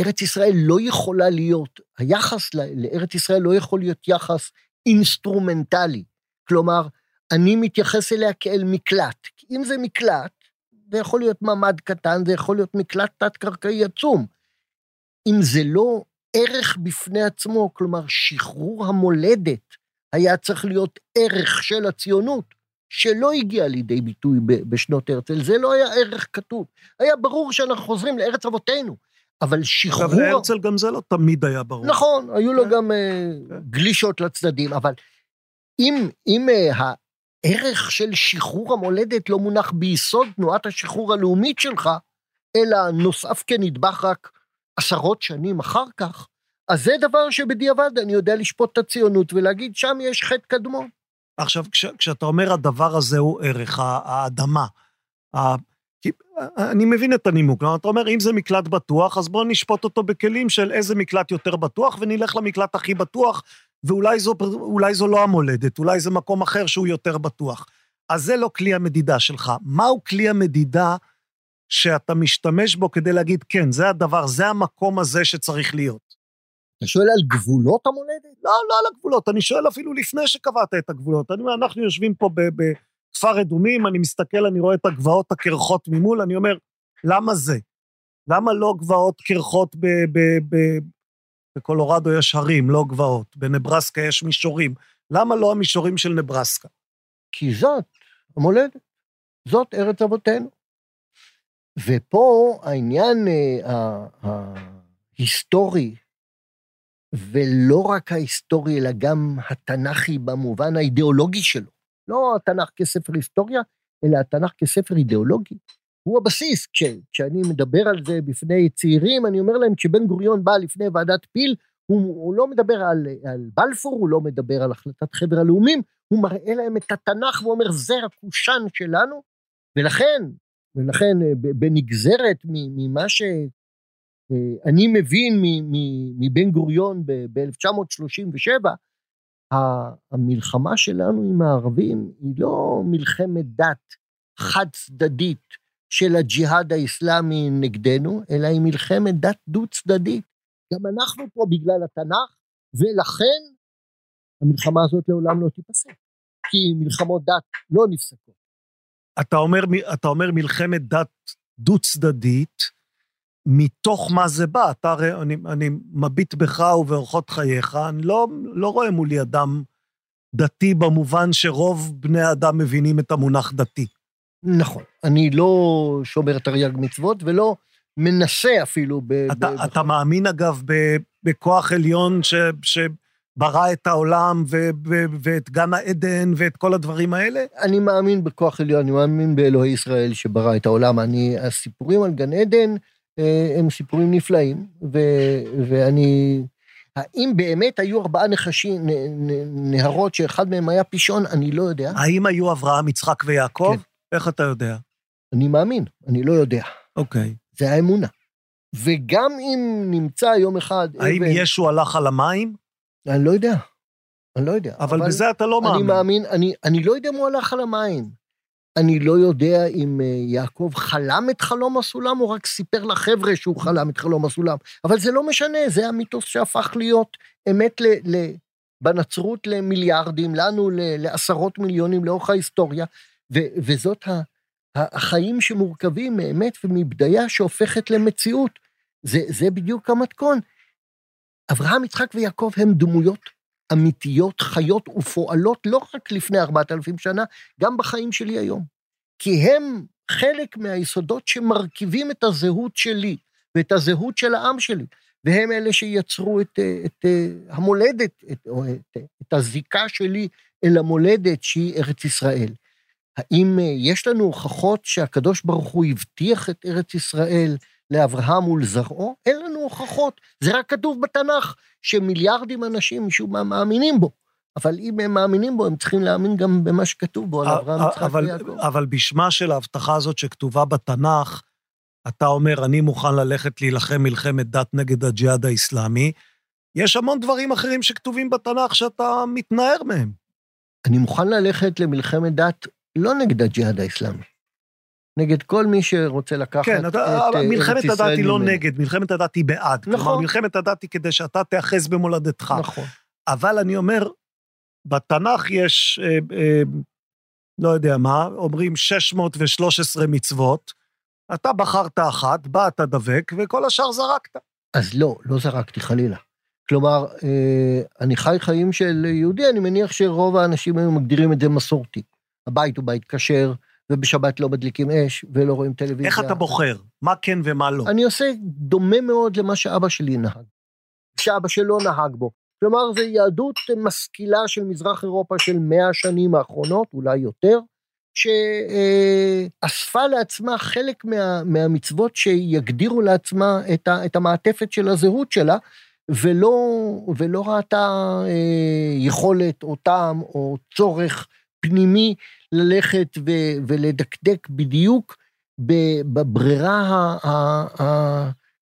ארץ ישראל לא יכולה להיות, היחס לארץ ישראל לא יכול להיות יחס אינסטרומנטלי. כלומר, אני מתייחס אליה כאל מקלט. אם זה מקלט, זה יכול להיות ממ"ד קטן, זה יכול להיות מקלט תת-קרקעי עצום. אם זה לא ערך בפני עצמו, כלומר, שחרור המולדת היה צריך להיות ערך של הציונות, שלא הגיע לידי ביטוי בשנות הרצל, זה לא היה ערך כתוב. היה ברור שאנחנו חוזרים לארץ אבותינו, אבל שחרור... אגב, להרצל גם זה לא תמיד היה ברור. נכון, היו לו כן. גם אה, כן. גלישות לצדדים, אבל אם, אם אה, הערך של שחרור המולדת לא מונח ביסוד תנועת השחרור הלאומית שלך, אלא נוסף כנדבך רק עשרות שנים אחר כך, אז זה דבר שבדיעבד אני יודע לשפוט את הציונות ולהגיד, שם יש חטא קדמון. עכשיו, כש, כשאתה אומר הדבר הזה הוא ערך, האדמה, ה, אני מבין את הנימוק, אתה אומר, אם זה מקלט בטוח, אז בואו נשפוט אותו בכלים של איזה מקלט יותר בטוח, ונלך למקלט הכי בטוח, ואולי זו, זו לא המולדת, אולי זה מקום אחר שהוא יותר בטוח. אז זה לא כלי המדידה שלך. מהו כלי המדידה שאתה משתמש בו כדי להגיד, כן, זה הדבר, זה המקום הזה שצריך להיות? אתה שואל על גבולות המולדת? לא, לא על הגבולות, אני שואל אפילו לפני שקבעת את הגבולות. אני אומר, אנחנו יושבים פה בכפר אדומים, אני מסתכל, אני רואה את הגבעות הקרחות ממול, אני אומר, למה זה? למה לא גבעות קרחות בקולורדו יש הרים, לא גבעות. בנברסקה יש מישורים. למה לא המישורים של נברסקה? כי זאת המולדת, זאת ארץ אבותינו. ופה העניין אה, ההיסטורי, ולא רק ההיסטורי, אלא גם התנ"כי במובן האידיאולוגי שלו. לא התנ"ך כספר היסטוריה, אלא התנ"ך כספר אידיאולוגי. הוא הבסיס. כש, כשאני מדבר על זה בפני צעירים, אני אומר להם, כשבן גוריון בא לפני ועדת פיל, הוא, הוא לא מדבר על, על בלפור, הוא לא מדבר על החלטת חבר הלאומים, הוא מראה להם את התנ"ך ואומר, זה הקושאן שלנו, ולכן, ולכן אה, בנגזרת ממה שאני מבין מ- מ- מבן גוריון ב-1937, המלחמה שלנו עם הערבים היא לא מלחמת דת חד צדדית של הג'יהאד האיסלאמי נגדנו, אלא היא מלחמת דת דו צדדית. גם אנחנו פה בגלל התנ"ך, ולכן המלחמה הזאת לעולם לא תיפסק. כי מלחמות דת לא נפסקות. אתה אומר, אתה אומר מלחמת דת דו-צדדית, מתוך מה זה בא? אתה הרי, אני, אני מביט בך ובאורחות חייך, אני לא, לא רואה מולי אדם דתי במובן שרוב בני האדם מבינים את המונח דתי. נכון. אני לא שומר תרי"ג מצוות ולא מנסה אפילו ב... אתה, ב- אתה מאמין, אגב, ב, בכוח עליון ש, שברא את העולם ו, ו, ואת גן העדן ואת כל הדברים האלה? אני מאמין בכוח עליון, אני מאמין באלוהי ישראל שברא את העולם. אני, הסיפורים על גן עדן אה, הם סיפורים נפלאים, ו, ואני... האם באמת היו ארבעה נחשים, נ, נ, נהרות שאחד מהם היה פישון? אני לא יודע. האם היו אברהם, יצחק ויעקב? כן. איך אתה יודע? אני מאמין, אני לא יודע. אוקיי. זה האמונה. וגם אם נמצא יום אחד האם אבן, ישו הלך על המים? אני לא יודע. אני לא יודע. אבל בזה אתה לא אני מאמין. מאמין, אני, אני לא יודע אם הוא הלך על המים. אני לא יודע אם אה, יעקב חלם את חלום הסולם, או רק סיפר לחבר'ה שהוא חלם את חלום הסולם. אבל זה לא משנה, זה המיתוס שהפך להיות אמת ל, ל, בנצרות למיליארדים, לנו ל, לעשרות מיליונים לאורך ההיסטוריה, ו, וזאת ה, החיים שמורכבים מאמת ומבדיה שהופכת למציאות. זה, זה בדיוק המתכון. אברהם, יצחק ויעקב הם דמויות אמיתיות, חיות ופועלות לא רק לפני ארבעת אלפים שנה, גם בחיים שלי היום. כי הם חלק מהיסודות שמרכיבים את הזהות שלי ואת הזהות של העם שלי, והם אלה שיצרו את, את המולדת, את, את, את הזיקה שלי אל המולדת שהיא ארץ ישראל. האם יש לנו הוכחות שהקדוש ברוך הוא הבטיח את ארץ ישראל לאברהם ולזרעו? אין לנו הוכחות, זה רק כתוב בתנ"ך, שמיליארדים אנשים משום מה מאמינים בו. אבל אם הם מאמינים בו, הם צריכים להאמין גם במה שכתוב בו על אברהם, יצחק ויעקב. אבל בשמה של ההבטחה הזאת שכתובה בתנ"ך, אתה אומר, אני מוכן ללכת להילחם מלחמת דת נגד הג'יהאד האיסלאמי. יש המון דברים אחרים שכתובים בתנ"ך שאתה מתנער מהם. אני מוכן ללכת למלחמת דת לא נגד הג'יהאד האיסלאמי, נגד כל מי שרוצה לקחת כן, את אתה, ארץ מלחמת הדת ישראל היא לא. נגד, מלחמת הדת היא בעד. נכון. כלומר, מלחמת הדת היא כדי שאתה תיאחז במולדתך. נכון. אבל אני אומר, בתנ"ך יש, אה, אה, לא יודע מה, אומרים 613 מצוות, אתה בחרת אחת, בא אתה דבק, וכל השאר זרקת. אז לא, לא זרקתי חלילה. כלומר, אה, אני חי חיים של יהודי, אני מניח שרוב האנשים היו מגדירים את זה מסורתי. הבית הוא בית כשר, ובשבת לא מדליקים אש ולא רואים טלוויזיה. איך אתה בוחר? מה כן ומה לא? אני עושה דומה מאוד למה שאבא שלי נהג, שאבא שלו נהג בו. כלומר, זו יהדות משכילה של מזרח אירופה של מאה השנים האחרונות, אולי יותר, שאספה לעצמה חלק מה, מהמצוות שיגדירו לעצמה את, ה, את המעטפת של הזהות שלה, ולא, ולא ראתה אה, יכולת או טעם או צורך פנימי ללכת ו, ולדקדק בדיוק בברירה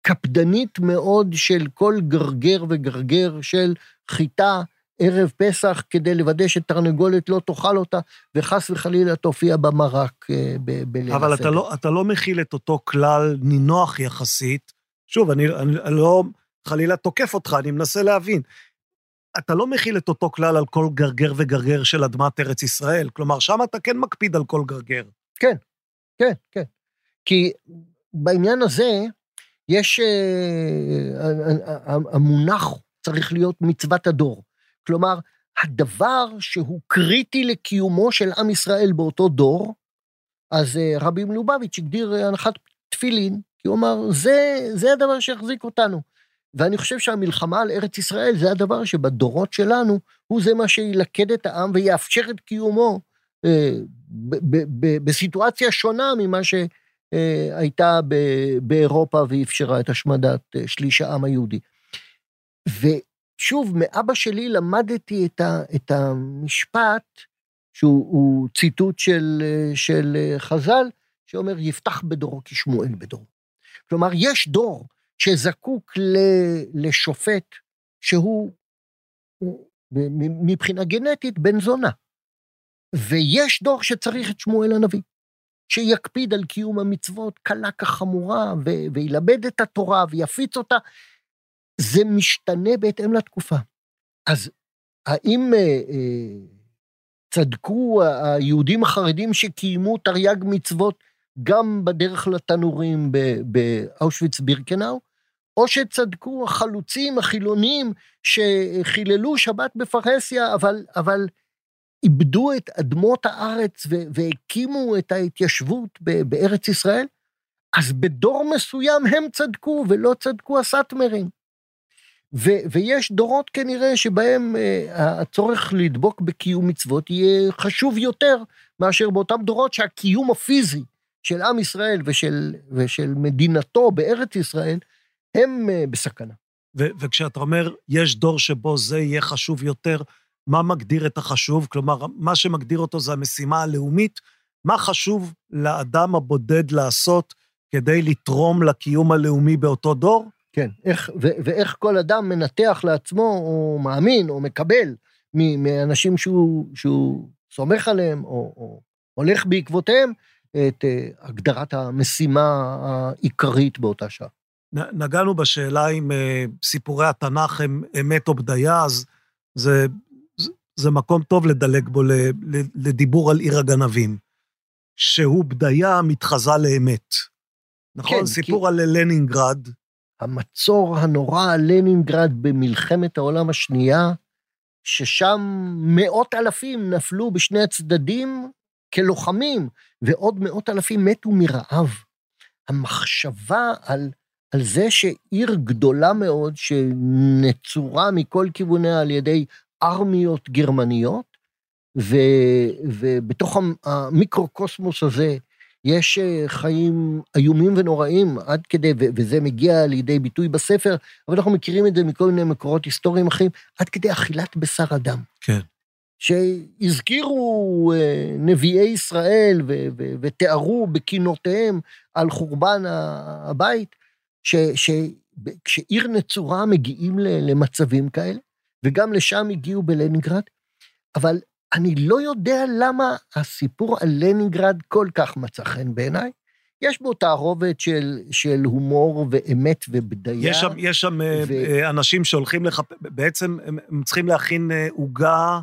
הקפדנית מאוד של כל גרגר וגרגר של חיטה, ערב פסח כדי לוודא שתרנגולת לא תאכל אותה, וחס וחלילה תופיע במרק אה, בליל הסדר. אבל אתה לא, אתה לא מכיל את אותו כלל נינוח יחסית. שוב, אני, אני, אני לא חלילה תוקף אותך, אני מנסה להבין. אתה לא מכיל את אותו כלל על כל גרגר וגרגר של אדמת ארץ ישראל. כלומר, שם אתה כן מקפיד על כל גרגר. כן, כן, כן. כי בעניין הזה, יש... אה, המונח צריך להיות מצוות הדור. כלומר, הדבר שהוא קריטי לקיומו של עם ישראל באותו דור, אז אה, רבי מלובביץ' הגדיר אה, הנחת תפילין, כי הוא אמר, זה, זה הדבר שיחזיק אותנו. ואני חושב שהמלחמה על ארץ ישראל זה הדבר שבדורות שלנו, הוא זה מה שילכד את העם ויאפשר את קיומו אה, בסיטואציה שונה ממה שהייתה באירופה ואפשרה את השמדת שליש העם היהודי. שוב, מאבא שלי למדתי את, ה, את המשפט, שהוא ציטוט של, של חז"ל, שאומר, יפתח בדורו כשמואל בדורו. כלומר, יש דור שזקוק ל, לשופט שהוא מבחינה גנטית בן זונה. ויש דור שצריך את שמואל הנביא, שיקפיד על קיום המצוות קלה כחמורה, וילמד את התורה ויפיץ אותה, זה משתנה בהתאם לתקופה. אז האם אה, אה, צדקו היהודים החרדים שקיימו תרי"ג מצוות גם בדרך לתנורים באושוויץ בירקנאו, או שצדקו החלוצים החילונים שחיללו שבת בפרהסיה, אבל, אבל איבדו את אדמות הארץ והקימו את ההתיישבות בארץ ישראל? אז בדור מסוים הם צדקו ולא צדקו הסאטמרים. ו- ויש דורות כנראה שבהם uh, הצורך לדבוק בקיום מצוות יהיה חשוב יותר מאשר באותם דורות שהקיום הפיזי של עם ישראל ושל, ושל מדינתו בארץ ישראל הם uh, בסכנה. ו- וכשאתה אומר, יש דור שבו זה יהיה חשוב יותר, מה מגדיר את החשוב? כלומר, מה שמגדיר אותו זה המשימה הלאומית. מה חשוב לאדם הבודד לעשות כדי לתרום לקיום הלאומי באותו דור? כן, איך, ו- ואיך כל אדם מנתח לעצמו, או מאמין, או מקבל מאנשים שהוא, שהוא סומך עליהם, או, או הולך בעקבותיהם, את uh, הגדרת המשימה העיקרית באותה שעה. נגענו בשאלה אם uh, סיפורי התנ"ך הם אמת או בדיה, אז זה, זה, זה מקום טוב לדלג בו לדיבור על עיר הגנבים, שהוא בדיה מתחזה לאמת. נכון? כן, סיפור כי... על לנינגרד, המצור הנורא על לנינגרד במלחמת העולם השנייה, ששם מאות אלפים נפלו בשני הצדדים כלוחמים, ועוד מאות אלפים מתו מרעב. המחשבה על, על זה שעיר גדולה מאוד, שנצורה מכל כיווניה על ידי ארמיות גרמניות, ו, ובתוך המיקרוקוסמוס הזה יש אה, חיים איומים ונוראים עד כדי, וזה מגיע לידי ביטוי בספר, אבל אנחנו מכירים את זה מכל מיני מקורות היסטוריים אחרים, עד כדי אכילת בשר אדם. כן. שהזכירו אה, נביאי ישראל ותיארו בכינותיהם על חורבן הבית, שכשעיר נצורה מגיעים למצבים כאלה, וגם לשם הגיעו בלנינגרד, אבל אני לא יודע למה הסיפור על לנינגרד כל כך מצא חן בעיניי. יש בו תערובת של, של הומור ואמת ובדיה. יש שם, יש שם ו... אה, אנשים שהולכים לחפש, בעצם הם, הם צריכים להכין אה, עוגה.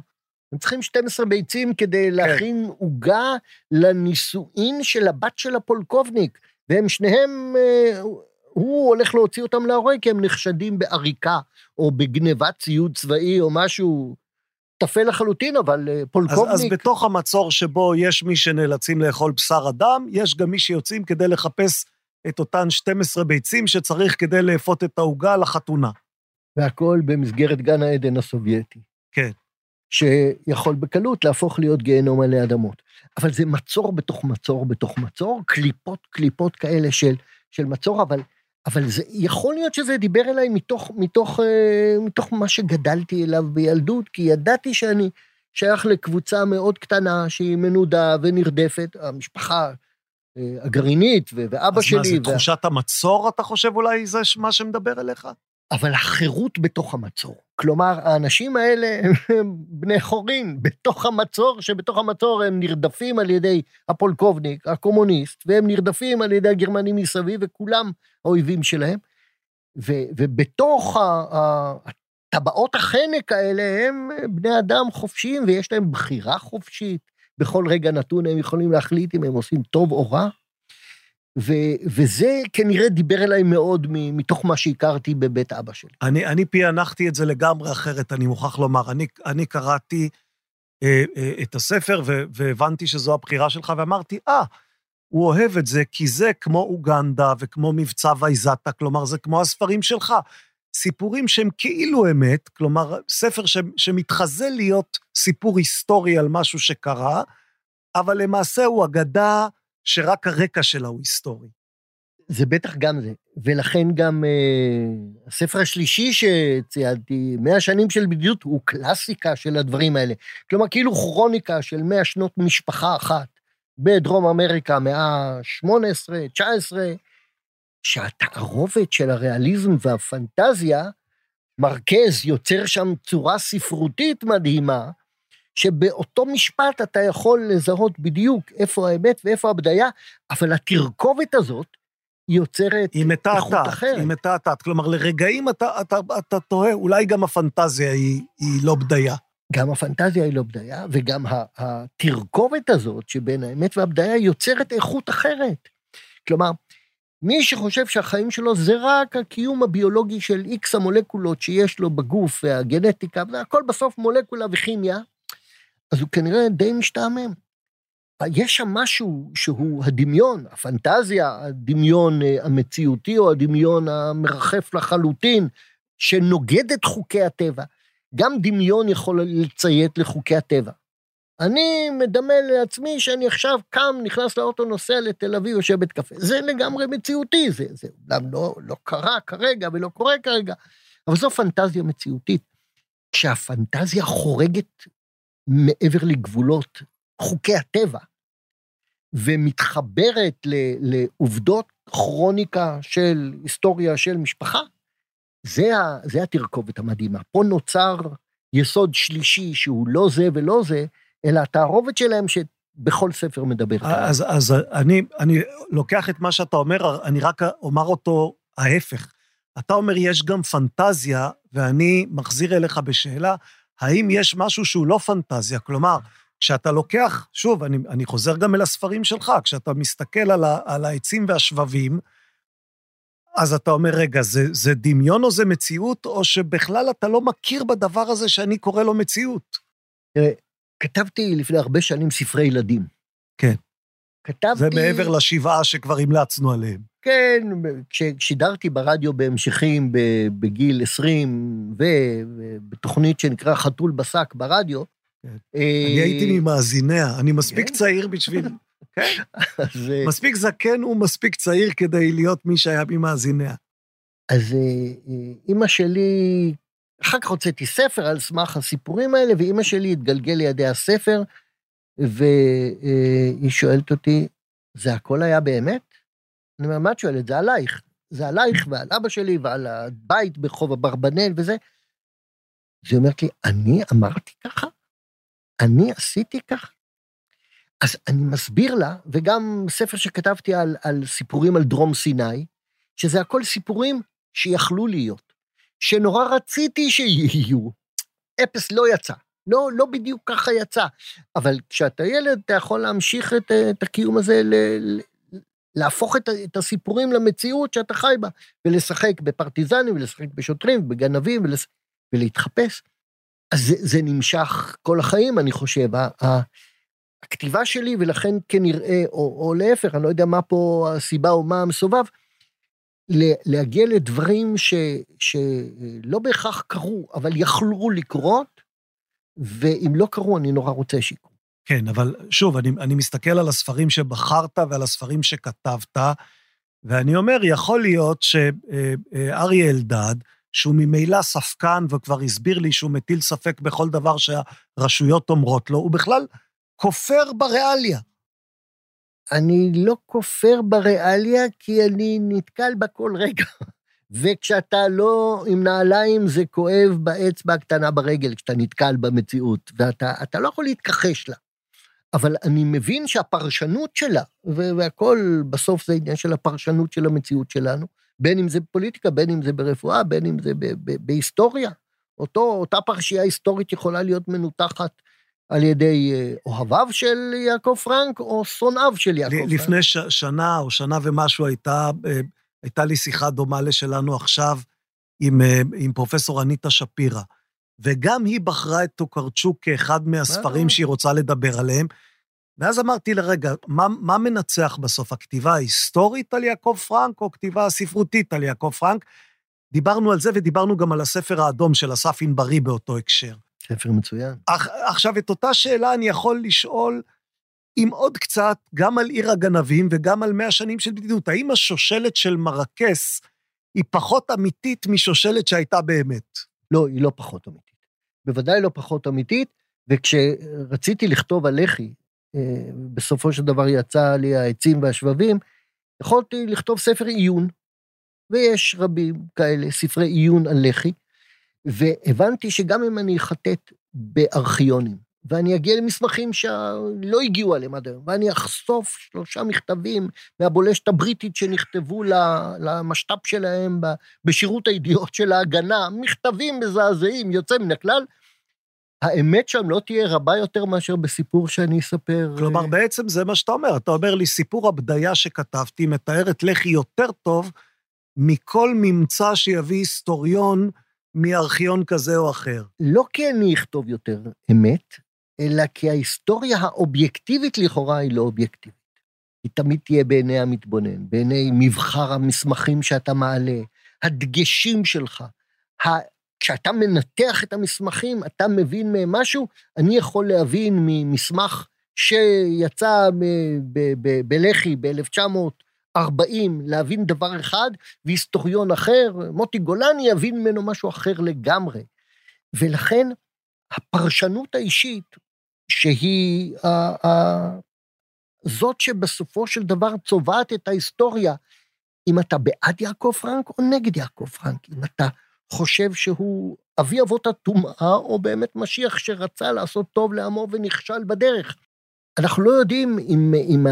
הם צריכים 12 ביצים כדי כן. להכין עוגה לנישואין של הבת של הפולקובניק, והם שניהם, הוא הולך להוציא אותם להורג כי הם נחשדים בעריקה, או בגנבת ציוד צבאי, או משהו טפל לחלוטין, אבל אה, אז, פולקובניק... אז בתוך המצור שבו יש מי שנאלצים לאכול בשר אדם, יש גם מי שיוצאים כדי לחפש את אותן 12 ביצים שצריך כדי לאפות את העוגה לחתונה. והכל במסגרת גן העדן הסובייטי. כן. שיכול בקלות להפוך להיות גיהנום עלי אדמות. אבל זה מצור בתוך מצור בתוך מצור, קליפות קליפות כאלה של, של מצור, אבל, אבל זה, יכול להיות שזה דיבר אליי מתוך, מתוך, אה, מתוך מה שגדלתי אליו בילדות, כי ידעתי שאני שייך לקבוצה מאוד קטנה שהיא מנודה ונרדפת, המשפחה אה, הגרעינית ו- ואבא אז שלי. מה, זה וה- תחושת המצור, אתה חושב אולי זה מה שמדבר אליך? אבל החירות בתוך המצור. כלומר, האנשים האלה הם בני חורין בתוך המצור, שבתוך המצור הם נרדפים על ידי הפולקובניק, הקומוניסט, והם נרדפים על ידי הגרמנים מסביב, וכולם האויבים שלהם. ו, ובתוך ה- ה- הטבעות החנק האלה הם בני אדם חופשיים, ויש להם בחירה חופשית. בכל רגע נתון הם יכולים להחליט אם הם עושים טוב או רע. ו, וזה כנראה דיבר אליי מאוד מתוך מה שהכרתי בבית אבא שלי. אני, אני פענחתי את זה לגמרי אחרת, אני מוכרח לומר. אני, אני קראתי אה, אה, את הספר ו, והבנתי שזו הבחירה שלך, ואמרתי, אה, הוא אוהב את זה, כי זה כמו אוגנדה וכמו מבצע וייזאטה, כלומר, זה כמו הספרים שלך. סיפורים שהם כאילו אמת, כלומר, ספר ש, שמתחזה להיות סיפור היסטורי על משהו שקרה, אבל למעשה הוא אגדה שרק הרקע שלה הוא היסטורי. זה בטח גם זה. ולכן גם אה, הספר השלישי שציינתי, 100 שנים של בדידות, הוא קלאסיקה של הדברים האלה. כלומר, כאילו כרוניקה של 100 שנות משפחה אחת בדרום אמריקה, מאה ה-18, 19, שהתערובת של הריאליזם והפנטזיה, מרקז יוצר שם צורה ספרותית מדהימה, שבאותו משפט אתה יכול לזהות בדיוק איפה האמת ואיפה הבדיה, אבל התרכובת הזאת יוצרת היא איכות אחרת. היא מתעתעת. כלומר, לרגעים אתה, אתה, אתה תוהה, אולי גם הפנטזיה היא, היא לא בדיה. גם הפנטזיה היא לא בדיה, וגם התרכובת הזאת שבין האמת והבדיה יוצרת איכות אחרת. כלומר, מי שחושב שהחיים שלו זה רק הקיום הביולוגי של איקס המולקולות שיש לו בגוף והגנטיקה, והכל בסוף מולקולה וכימיה, אז הוא כנראה די משתעמם. יש שם משהו שהוא הדמיון, הפנטזיה, הדמיון אה, המציאותי או הדמיון המרחף לחלוטין, שנוגד את חוקי הטבע. גם דמיון יכול לציית לחוקי הטבע. אני מדמה לעצמי שאני עכשיו קם, נכנס לאוטו, נוסע לתל אביב, יושב בית קפה. זה לגמרי מציאותי, זה, זה אומנם לא, לא קרה כרגע ולא קורה כרגע, אבל זו פנטזיה מציאותית. כשהפנטזיה חורגת מעבר לגבולות חוקי הטבע, ומתחברת ל, לעובדות כרוניקה של היסטוריה של משפחה, זה, ה, זה התרכובת המדהימה. פה נוצר יסוד שלישי שהוא לא זה ולא זה, אלא התערובת שלהם שבכל ספר מדברת עליו. אז, אז אני, אני לוקח את מה שאתה אומר, אני רק אומר אותו ההפך. אתה אומר, יש גם פנטזיה, ואני מחזיר אליך בשאלה, האם יש משהו שהוא לא פנטזיה? כלומר, כשאתה לוקח, שוב, אני, אני חוזר גם אל הספרים שלך, כשאתה מסתכל על, ה, על העצים והשבבים, אז אתה אומר, רגע, זה, זה דמיון או זה מציאות, או שבכלל אתה לא מכיר בדבר הזה שאני קורא לו מציאות? תראה, כתבתי לפני הרבה שנים ספרי ילדים. כן. כתבתי... זה מעבר לשבעה שכבר המלצנו עליהם. כן, כששידרתי ברדיו בהמשכים בגיל 20, ובתוכנית שנקרא חתול בשק ברדיו, כן. אה, אני הייתי ממאזיניה, אני מספיק כן? צעיר בשביל... כן, אה, מספיק זקן ומספיק צעיר כדי להיות מי שהיה ממאזיניה. אז אה, אימא שלי, אחר כך הוצאתי ספר על סמך הסיפורים האלה, ואימא שלי התגלגל לידי הספר, והיא שואלת אותי, זה הכל היה באמת? אני אומר, מה את שואלת? זה עלייך. זה עלייך ועל אבא שלי ועל הבית ברחוב אברבנאל וזה. אז היא אומרת לי, אני אמרתי ככה? אני עשיתי ככה? אז אני מסביר לה, וגם ספר שכתבתי על, על סיפורים על דרום סיני, שזה הכל סיפורים שיכלו להיות, שנורא רציתי שיהיו. אפס לא יצא, לא, לא בדיוק ככה יצא. אבל כשאתה ילד, אתה יכול להמשיך את, את הקיום הזה, ל, ל, להפוך את, את הסיפורים למציאות שאתה חי בה, ולשחק בפרטיזנים, ולשחק בשוטרים, בגנבים, ולש, ולהתחפש. אז זה, זה נמשך כל החיים, אני חושב. ה- ה- הכתיבה שלי, ולכן כנראה, או, או להפך, אני לא יודע מה פה הסיבה או מה המסובב, להגיע לדברים ש, שלא בהכרח קרו, אבל יכלו לקרות, ואם לא קרו, אני נורא רוצה שיקרו. כן, אבל שוב, אני, אני מסתכל על הספרים שבחרת ועל הספרים שכתבת, ואני אומר, יכול להיות שאריה אלדד, שהוא ממילא ספקן וכבר הסביר לי שהוא מטיל ספק בכל דבר שהרשויות אומרות לו, הוא בכלל כופר בריאליה. אני לא כופר בריאליה, כי אני נתקל בה כל רגע. וכשאתה לא עם נעליים, זה כואב באצבע הקטנה ברגל, כשאתה נתקל במציאות, ואתה לא יכול להתכחש לה. אבל אני מבין שהפרשנות שלה, והכל בסוף זה עניין של הפרשנות של המציאות שלנו, בין אם זה בפוליטיקה, בין אם זה ברפואה, בין אם זה בהיסטוריה. אותו, אותה פרשייה היסטורית יכולה להיות מנותחת על ידי אה, אוהביו של יעקב פרנק או שונאיו של יעקב פרנק. לפני ש, שנה או שנה ומשהו הייתה, אה, הייתה לי שיחה דומה לשלנו עכשיו עם, אה, עם פרופסור אניטה שפירא, וגם היא בחרה את טוקרצ'וק כאחד מהספרים שהיא רוצה לדבר עליהם. ואז אמרתי לרגע, מה, מה מנצח בסוף, הכתיבה ההיסטורית על יעקב פרנק או כתיבה הספרותית על יעקב פרנק? דיברנו על זה ודיברנו גם על הספר האדום של אסף ענברי באותו הקשר. ספר מצוין. אך, עכשיו, את אותה שאלה אני יכול לשאול עם עוד קצת, גם על עיר הגנבים וגם על מאה שנים של בדידות. האם השושלת של מרקס היא פחות אמיתית משושלת שהייתה באמת? לא, היא לא פחות אמיתית. בוודאי לא פחות אמיתית, וכשרציתי לכתוב על לח"י, אה, בסופו של דבר יצא לי העצים והשבבים, יכולתי לכתוב ספר עיון, ויש רבים כאלה, ספרי עיון על לח"י, והבנתי שגם אם אני אחטט בארכיונים, ואני אגיע למסמכים שלא הגיעו עליהם עד היום, ואני אחשוף שלושה מכתבים מהבולשת הבריטית שנכתבו למשת"פ שלהם בשירות הידיעות של ההגנה, מכתבים מזעזעים, יוצא מן הכלל, האמת שם לא תהיה רבה יותר מאשר בסיפור שאני אספר. כלומר, בעצם זה מה שאתה אומר. אתה אומר לי, סיפור הבדיה שכתבתי מתאר את לח"י יותר טוב מכל ממצא שיביא היסטוריון מארכיון כזה או אחר. לא כי אני אכתוב יותר אמת, אלא כי ההיסטוריה האובייקטיבית לכאורה היא לא אובייקטיבית. היא תמיד תהיה בעיני המתבונן, בעיני מבחר המסמכים שאתה מעלה, הדגשים שלך. כשאתה מנתח את המסמכים, אתה מבין מהם משהו, אני יכול להבין ממסמך שיצא בלח"י ב-1900, 40 להבין דבר אחד, והיסטוריון אחר, מוטי גולני, יבין ממנו משהו אחר לגמרי. ולכן הפרשנות האישית, שהיא ה, ה, זאת שבסופו של דבר צובעת את ההיסטוריה, אם אתה בעד יעקב פרנק או נגד יעקב פרנק, אם אתה חושב שהוא אבי אבות הטומאה, או באמת משיח שרצה לעשות טוב לעמו ונכשל בדרך. אנחנו לא יודעים אם, אם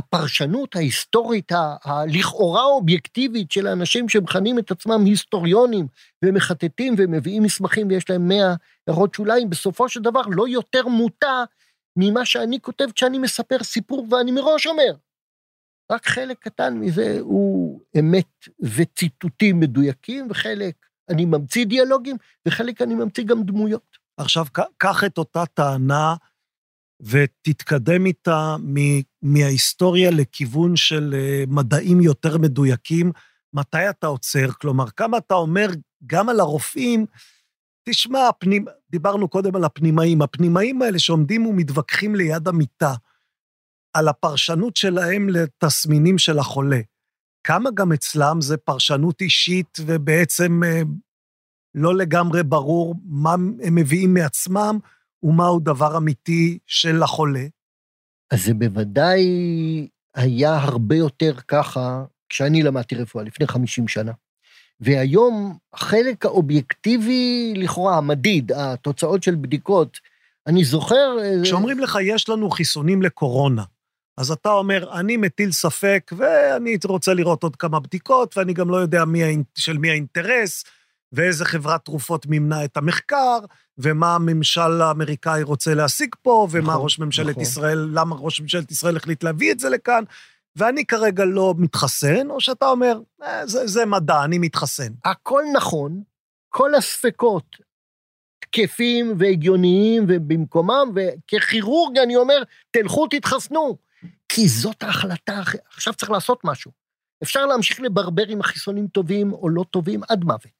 הפרשנות ההיסטורית, הלכאורה אובייקטיבית של האנשים שמכנים את עצמם היסטוריונים ומחטטים ומביאים מסמכים ויש להם מאה הערות שוליים, בסופו של דבר לא יותר מוטה ממה שאני כותב כשאני מספר סיפור ואני מראש אומר. רק חלק קטן מזה הוא אמת וציטוטים מדויקים, וחלק אני ממציא דיאלוגים, וחלק אני ממציא גם דמויות. עכשיו, קח את אותה טענה ותתקדם איתה מההיסטוריה לכיוון של אה, מדעים יותר מדויקים. מתי אתה עוצר? כלומר, כמה אתה אומר גם על הרופאים, תשמע, הפנימ... דיברנו קודם על הפנימאים, הפנימאים האלה שעומדים ומתווכחים ליד המיטה, על הפרשנות שלהם לתסמינים של החולה. כמה גם אצלם זה פרשנות אישית ובעצם אה, לא לגמרי ברור מה הם מביאים מעצמם, ומהו דבר אמיתי של החולה? אז זה בוודאי היה הרבה יותר ככה כשאני למדתי רפואה, לפני 50 שנה. והיום החלק האובייקטיבי, לכאורה, המדיד, התוצאות של בדיקות, אני זוכר... אה, כשאומרים לך, יש לנו חיסונים לקורונה, אז אתה אומר, אני מטיל ספק, ואני רוצה לראות עוד כמה בדיקות, ואני גם לא יודע מי, של מי האינטרס, ואיזה חברת תרופות מימנה את המחקר, ומה הממשל האמריקאי רוצה להשיג פה, ומה נכון, ראש ממשלת נכון. ישראל, למה ראש ממשלת ישראל החליט להביא את זה לכאן, ואני כרגע לא מתחסן, או שאתה אומר, אה, זה, זה מדע, אני מתחסן. הכל נכון, כל הספקות תקפים והגיוניים ובמקומם, וככירורג אני אומר, תלכו תתחסנו. כי זאת ההחלטה, עכשיו צריך לעשות משהו. אפשר להמשיך לברבר אם החיסונים טובים או לא טובים עד מוות.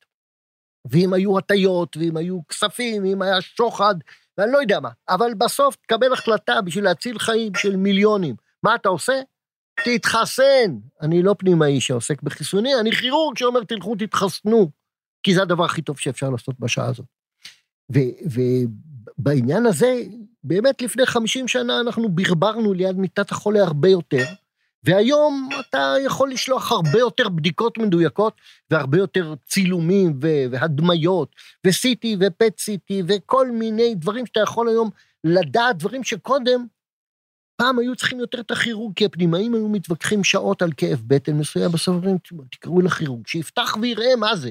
ואם היו הטיות, ואם היו כספים, ואם היה שוחד, ואני לא יודע מה. אבל בסוף תקבל החלטה בשביל להציל חיים של מיליונים. מה אתה עושה? תתחסן. אני לא פנימאי שעוסק בחיסונים, אני כירורג שאומר, תלכו תתחסנו, כי זה הדבר הכי טוב שאפשר לעשות בשעה הזאת. ובעניין הזה, באמת לפני 50 שנה אנחנו ברברנו ליד מיטת החולה הרבה יותר, והיום אתה יכול לשלוח הרבה יותר בדיקות מדויקות, והרבה יותר צילומים והדמיות, ו-CT ו-PET-CT, וכל מיני דברים שאתה יכול היום לדעת, דברים שקודם, פעם היו צריכים יותר את הכירורג, כי הפנימאים היו מתווכחים שעות על כאב בטן מסוים, בסוף אומרים, תקראו לכירורג, שיפתח ויראה מה זה.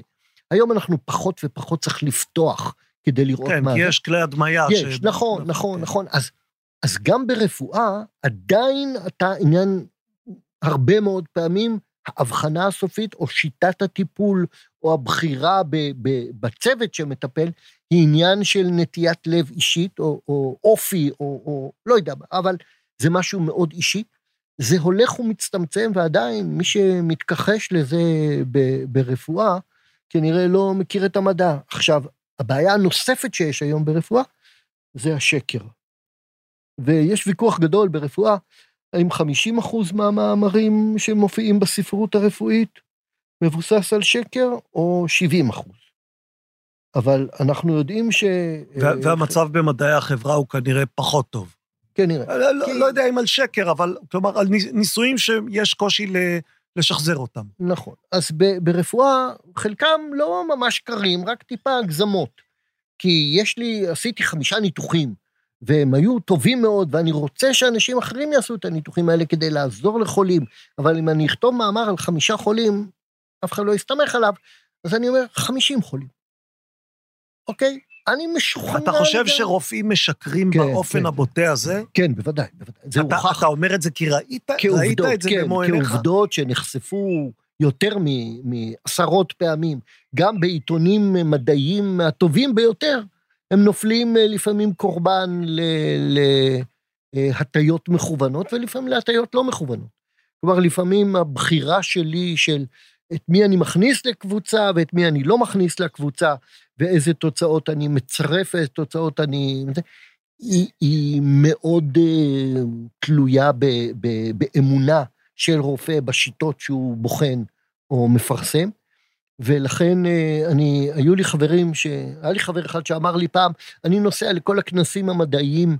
היום אנחנו פחות ופחות צריך לפתוח כדי לראות כן, מה זה. כן, כי יש כלי הדמיה. יש, ש... נכון, נכון. נכון. אז, אז גם ברפואה, עדיין אתה עניין הרבה מאוד פעמים, ההבחנה הסופית או שיטת הטיפול או הבחירה ב, ב, בצוות שמטפל, היא עניין של נטיית לב אישית או, או אופי או, או לא יודע אבל זה משהו מאוד אישי. זה הולך ומצטמצם, ועדיין מי שמתכחש לזה ב, ברפואה, כנראה לא מכיר את המדע. עכשיו, הבעיה הנוספת שיש היום ברפואה, זה השקר. ויש ויכוח גדול ברפואה, האם 50 אחוז מהמאמרים שמופיעים בספרות הרפואית מבוסס על שקר, או 70 אחוז. אבל אנחנו יודעים ש... וה- והמצב במדעי החברה הוא כנראה פחות טוב. כנראה. לא, לא- כי- לא יודע אם על שקר, אבל כלומר, על ניס- ניסויים שיש קושי ל- לשחזר אותם. נכון. אז ב- ברפואה, חלקם לא ממש קרים, רק טיפה הגזמות. כי יש לי, עשיתי חמישה ניתוחים, והם היו טובים מאוד, ואני רוצה שאנשים אחרים יעשו את הניתוחים האלה כדי לעזור לחולים, אבל אם אני אכתוב מאמר על חמישה חולים, אף אחד לא יסתמך עליו, אז אני אומר, חמישים חולים. אוקיי? אני משוכנע... אתה חושב לגמרי. שרופאים משקרים כן, באופן כן. הבוטה הזה? כן, בוודאי, בוודאי. זה אתה- הוכח אתה אומר את זה כי ראית ראית כעובדות, את זה כן, במו עיניך? כעובדות שנחשפו יותר מעשרות פעמים, גם בעיתונים מדעיים מהטובים ביותר, הם נופלים אה, לפעמים קורבן להטיות מכוונות ולפעמים להטיות לא מכוונות. כלומר, לפעמים הבחירה שלי של את מי אני מכניס לקבוצה ואת מי אני לא מכניס לקבוצה, ואיזה תוצאות אני מצרף, איזה תוצאות אני... היא, היא מאוד uh, תלויה ב, ב, באמונה של רופא בשיטות שהוא בוחן או מפרסם, ולכן uh, אני, היו לי חברים, ש... היה לי חבר אחד שאמר לי פעם, אני נוסע לכל הכנסים המדעיים,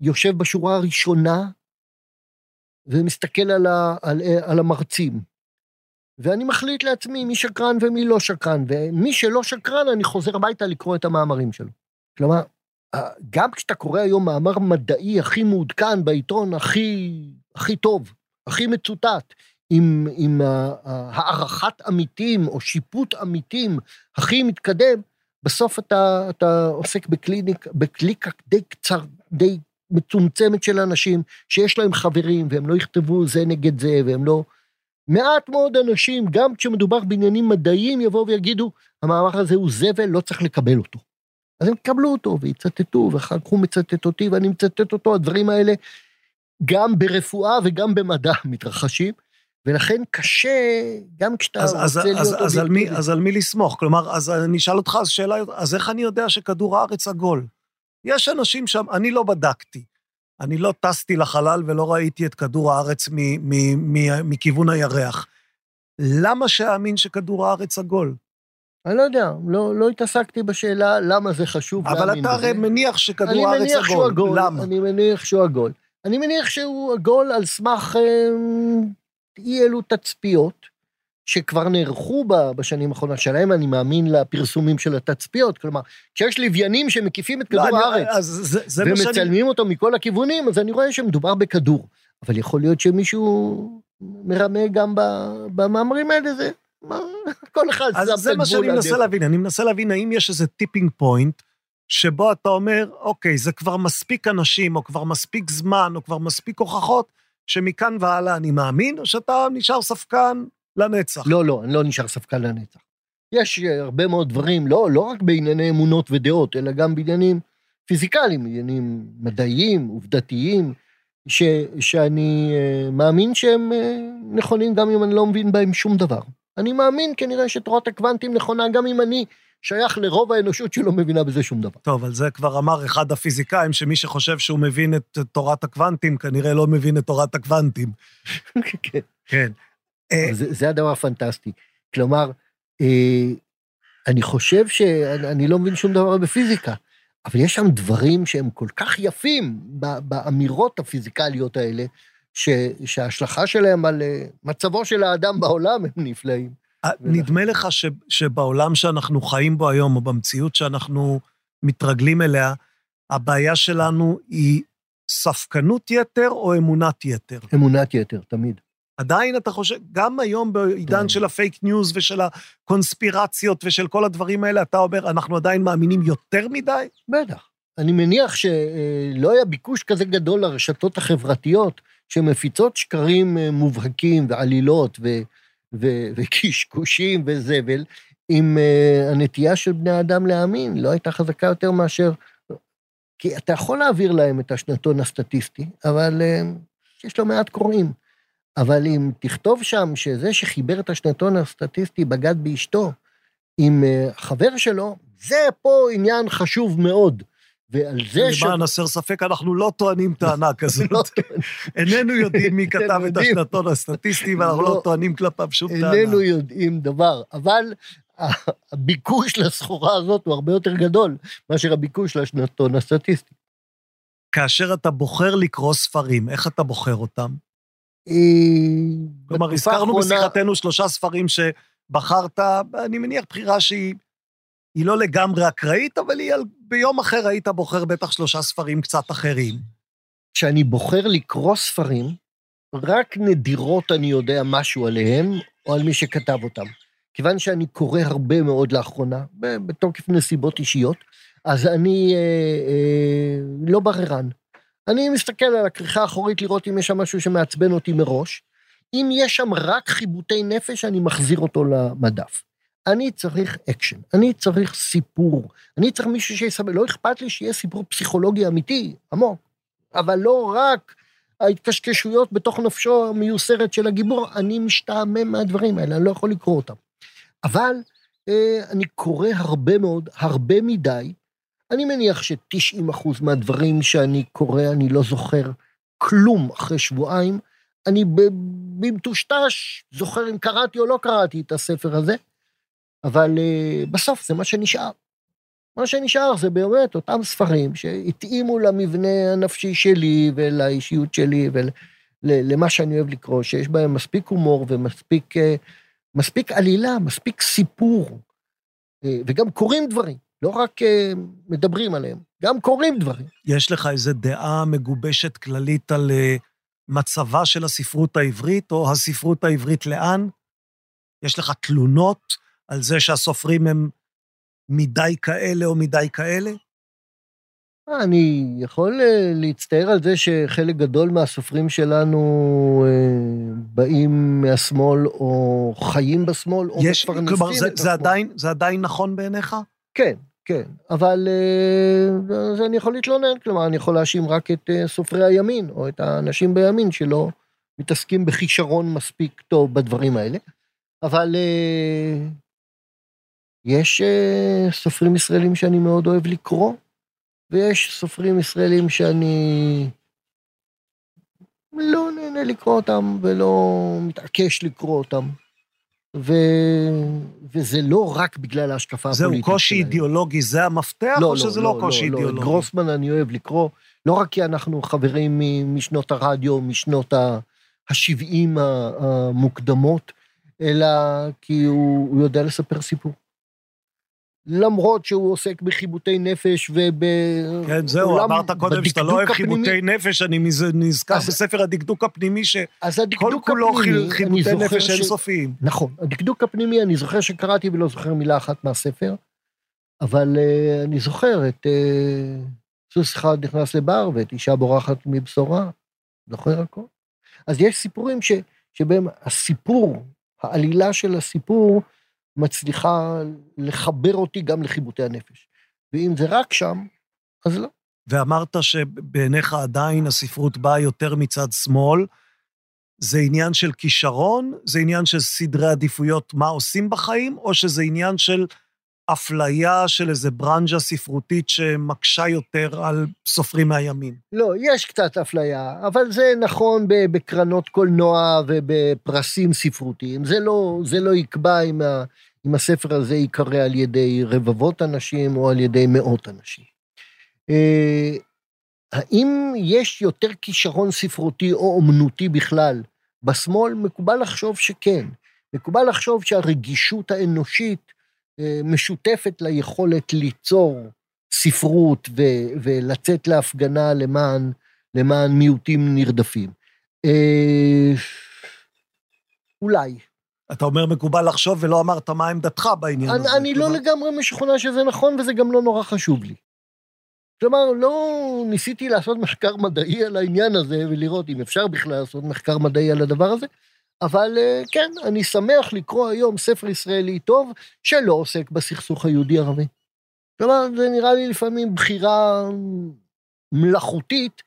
יושב בשורה הראשונה ומסתכל על, ה, על, על המרצים. ואני מחליט לעצמי מי שקרן ומי לא שקרן, ומי שלא שקרן, אני חוזר הביתה לקרוא את המאמרים שלו. כלומר, גם כשאתה קורא היום מאמר מדעי הכי מעודכן בעיתון הכי, הכי טוב, הכי מצוטט, עם, עם הערכת עמיתים או שיפוט עמיתים הכי מתקדם, בסוף אתה, אתה עוסק בקליניק, בקליקה די קצר, די מצומצמת של אנשים שיש להם חברים והם לא יכתבו זה נגד זה והם לא... מעט מאוד אנשים, גם כשמדובר בעניינים מדעיים, יבואו ויגידו, המאמר הזה הוא זבל, לא צריך לקבל אותו. אז הם יקבלו אותו ויצטטו, ואחר כך הוא מצטט אותי ואני מצטט אותו, הדברים האלה גם ברפואה וגם במדע מתרחשים, ולכן קשה, גם כשאתה אז, רוצה אז, להיות אז, אז, על מי. אז על מי לסמוך? כלומר, אז אני אשאל אותך, אז שאלה, אז איך אני יודע שכדור הארץ עגול? יש אנשים שם, אני לא בדקתי. אני לא טסתי לחלל ולא ראיתי את כדור הארץ מ, מ, מ, מכיוון הירח. למה שאאמין שכדור הארץ עגול? אני לא יודע, לא, לא התעסקתי בשאלה למה זה חשוב אבל להאמין אתה הרי. מניח שכדור הארץ מניח עגול. עגול. למה? אני מניח שהוא עגול. אני מניח שהוא עגול על סמך אה, אי אלו תצפיות שכבר נערכו בשנים האחרונות שלהם, אני מאמין לפרסומים של התצפיות. כלומר, כשיש לוויינים שמקיפים את לא, כדור אני- הארץ אז זה, זה מה שאני... ומצלמים אותו מכל הכיוונים, אז אני רואה שמדובר בכדור. אבל יכול להיות שמישהו מרמה גם במאמרים האלה, זה... מה, כל אחד אז שם את זה מה שאני הגבול מנסה הדרך. להבין. אני מנסה להבין האם יש איזה tipping point, שבו אתה אומר, אוקיי, זה כבר מספיק אנשים, או כבר מספיק זמן, או כבר מספיק הוכחות, שמכאן והלאה אני מאמין, או שאתה נשאר ספקן לנצח. לא, לא, אני לא נשאר ספקן לנצח. יש הרבה מאוד דברים, לא, לא רק בענייני אמונות ודעות, אלא גם בעניינים פיזיקליים, עניינים מדעיים, עובדתיים, ש, שאני uh, מאמין שהם uh, נכונים גם אם אני לא מבין בהם שום דבר. אני מאמין כנראה שתורת הקוונטים נכונה גם אם אני שייך לרוב האנושות שלא מבינה בזה שום דבר. טוב, על זה כבר אמר אחד הפיזיקאים, שמי שחושב שהוא מבין את תורת הקוונטים, כנראה לא מבין את תורת הקוונטים. כן. כן. אה, זה, זה הדבר הפנטסטי. כלומר, אה, אני חושב שאני לא מבין שום דבר בפיזיקה, אבל יש שם דברים שהם כל כך יפים באמירות הפיזיקליות האלה, ש, שההשלכה שלהם על אה, מצבו של האדם בעולם הם נפלאים. נדמה לך ש, שבעולם שאנחנו חיים בו היום, או במציאות שאנחנו מתרגלים אליה, הבעיה שלנו היא ספקנות יתר או אמונת יתר? אמונת יתר, תמיד. עדיין אתה חושב, גם היום בעידן כן. של ה fake news ושל הקונספירציות ושל כל הדברים האלה, אתה אומר, אנחנו עדיין מאמינים יותר מדי? בטח. אני מניח שלא היה ביקוש כזה גדול לרשתות החברתיות, שמפיצות שקרים אה, מובהקים ועלילות ו- ו- וקשקושים וזבל, אם uh, הנטייה של בני אדם להאמין לא הייתה חזקה יותר מאשר... כי אתה יכול להעביר להם את השנתון הסטטיסטי, אבל uh, יש לו מעט קוראים. אבל אם תכתוב שם שזה שחיבר את השנתון הסטטיסטי בגד באשתו עם uh, חבר שלו, זה פה עניין חשוב מאוד. ועל זה ש... למען הסר ספק, אנחנו לא טוענים טענה כזאת. לא איננו יודעים מי כתב את השנתון הסטטיסטי, ואנחנו לא, לא טוענים כלפיו שום טענה. איננו יודעים דבר, אבל הביקוש לסחורה הזאת הוא הרבה יותר גדול מאשר הביקוש לשנתון הסטטיסטי. כאשר אתה בוחר לקרוא ספרים, איך אתה בוחר אותם? אה, כלומר, הזכרנו בשיחתנו שלושה ספרים שבחרת, אני מניח בחירה שהיא לא לגמרי אקראית, אבל היא על ביום אחר היית בוחר בטח שלושה ספרים קצת אחרים. כשאני בוחר לקרוא ספרים, רק נדירות אני יודע משהו עליהם, או על מי שכתב אותם. כיוון שאני קורא הרבה מאוד לאחרונה, בתוקף נסיבות אישיות, אז אני אה, אה, לא בררן. אני מסתכל על הכריכה האחורית לראות אם יש שם משהו שמעצבן אותי מראש. אם יש שם רק חיבוטי נפש, אני מחזיר אותו למדף. אני צריך אקשן, אני צריך סיפור, אני צריך מישהו שיספר, לא אכפת לי שיהיה סיפור פסיכולוגי אמיתי, עמוק, אבל לא רק ההתקשקשויות בתוך נפשו המיוסרת של הגיבור, אני משתעמם מהדברים האלה, אני לא יכול לקרוא אותם. אבל אה, אני קורא הרבה מאוד, הרבה מדי, אני מניח ש-90% מהדברים שאני קורא, אני לא זוכר כלום אחרי שבועיים, אני במטושטש זוכר אם קראתי או לא קראתי את הספר הזה, אבל uh, בסוף זה מה שנשאר. מה שנשאר זה באמת אותם ספרים שהתאימו למבנה הנפשי שלי ולאישיות שלי ולמה שאני אוהב לקרוא, שיש בהם מספיק הומור ומספיק uh, מספיק עלילה, מספיק סיפור, uh, וגם קורים דברים, לא רק מדברים עליהם, גם קורים דברים. יש לך איזו דעה מגובשת כללית על מצבה של הספרות העברית, או הספרות העברית לאן? יש לך תלונות? על זה שהסופרים הם מדי כאלה או מדי כאלה? אני יכול אה, להצטער על זה שחלק גדול מהסופרים שלנו אה, באים מהשמאל, או חיים בשמאל, או יש, מפרנסים כלומר, זה, את זה עדיין, זה עדיין נכון בעיניך? כן, כן. אבל אה, אז אני יכול להתלונן, כלומר, אני יכול להאשים רק את סופרי הימין, או את האנשים בימין שלא מתעסקים בכישרון מספיק טוב בדברים האלה. אבל יש uh, סופרים ישראלים שאני מאוד אוהב לקרוא, ויש סופרים ישראלים שאני לא נהנה לקרוא אותם ולא מתעקש לקרוא אותם. ו... וזה לא רק בגלל ההשקפה הפוליטית שלהם. זהו קושי שלהם. אידיאולוגי, זה המפתח, לא, או שזה לא, לא, לא קושי לא, אידיאולוגי? לא, גרוסמן אני אוהב לקרוא, לא רק כי אנחנו חברים משנות הרדיו, משנות ה-70 המוקדמות, אלא כי הוא, הוא יודע לספר סיפור. למרות שהוא עוסק בחיבוטי נפש וב... כן, זהו, אמרת קודם שאתה לא אוהב חיבוטי נפש, אני נזכר אז, בספר הדקדוק הפנימי, שכל כולו חיבוטי נפש אינסופיים. נכון, הדקדוק הפנימי, אני זוכר שקראתי ולא זוכר מילה אחת מהספר, אבל uh, אני זוכר את uh, סוס אחד נכנס לבר ואת אישה בורחת מבשורה, זוכר הכל. אז יש סיפורים ש, שבהם הסיפור, העלילה של הסיפור, מצליחה לחבר אותי גם לחיבוטי הנפש. ואם זה רק שם, אז לא. ואמרת שבעיניך עדיין הספרות באה יותר מצד שמאל. זה עניין של כישרון? זה עניין של סדרי עדיפויות, מה עושים בחיים? או שזה עניין של אפליה של איזה ברנז'ה ספרותית שמקשה יותר על סופרים מהימין? לא, יש קצת אפליה, אבל זה נכון בקרנות קולנוע ובפרסים ספרותיים. זה לא, זה לא יקבע אם, ה, אם הספר הזה ייקרא על ידי רבבות אנשים או על ידי מאות אנשים. אה, האם יש יותר כישרון ספרותי או אומנותי בכלל בשמאל? מקובל לחשוב שכן. מקובל לחשוב שהרגישות האנושית משותפת ליכולת ליצור ספרות ו- ולצאת להפגנה למען, למען מיעוטים נרדפים. אה, אולי. אתה אומר מקובל לחשוב ולא אמרת מה עמדתך בעניין אני, הזה. אני לא לגמרי משוכנע שזה נכון וזה גם לא נורא חשוב לי. כלומר, לא ניסיתי לעשות מחקר מדעי על העניין הזה ולראות אם אפשר בכלל לעשות מחקר מדעי על הדבר הזה, אבל אה, כן, אני שמח לקרוא היום ספר ישראלי טוב שלא עוסק בסכסוך היהודי-ערבי. כלומר, זה נראה לי לפעמים בחירה מלאכותית,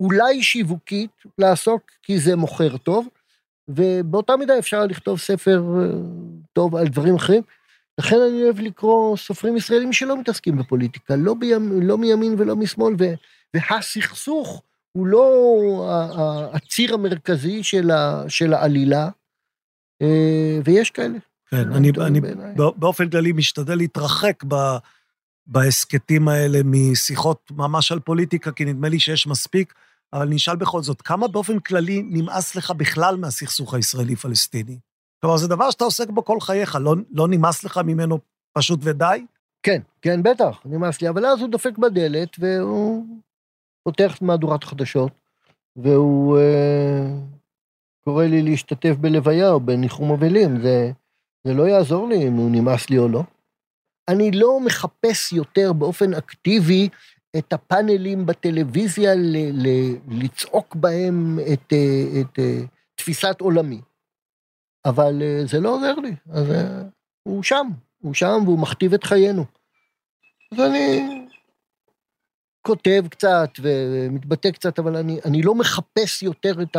אולי שיווקית, לעסוק כי זה מוכר טוב, ובאותה מידה אפשר לכתוב ספר אה, טוב על דברים אחרים. לכן אני אוהב לקרוא סופרים ישראלים שלא מתעסקים בפוליטיקה, לא, בימ, לא מימין ולא משמאל, ו, והסכסוך הוא לא הציר המרכזי של, העלילה, אה, ויש כאלה. כן, אני, אני באופן כללי משתדל להתרחק ב, בהסכתים האלה משיחות ממש על פוליטיקה, כי נדמה לי שיש מספיק, אבל אני אשאל בכל זאת, כמה באופן כללי נמאס לך בכלל מהסכסוך הישראלי-פלסטיני? כלומר, זה דבר שאתה עוסק בו כל חייך, לא, לא נמאס לך ממנו פשוט ודי? כן, כן, בטח, נמאס לי, אבל אז הוא דופק בדלת והוא פותח מהדורת החדשות, והוא אה, קורא לי להשתתף בלוויה או בניחום אבלים. זה, זה לא יעזור לי אם הוא נמאס לי או לא. אני לא מחפש יותר באופן אקטיבי את הפאנלים בטלוויזיה, ל, ל, לצעוק בהם את, אה, את, את אה, תפיסת עולמי. אבל אה, זה לא עוזר לי, אז הוא שם, הוא שם והוא מכתיב את חיינו. אז אני כותב קצת ומתבטא קצת, אבל אני, אני לא מחפש יותר את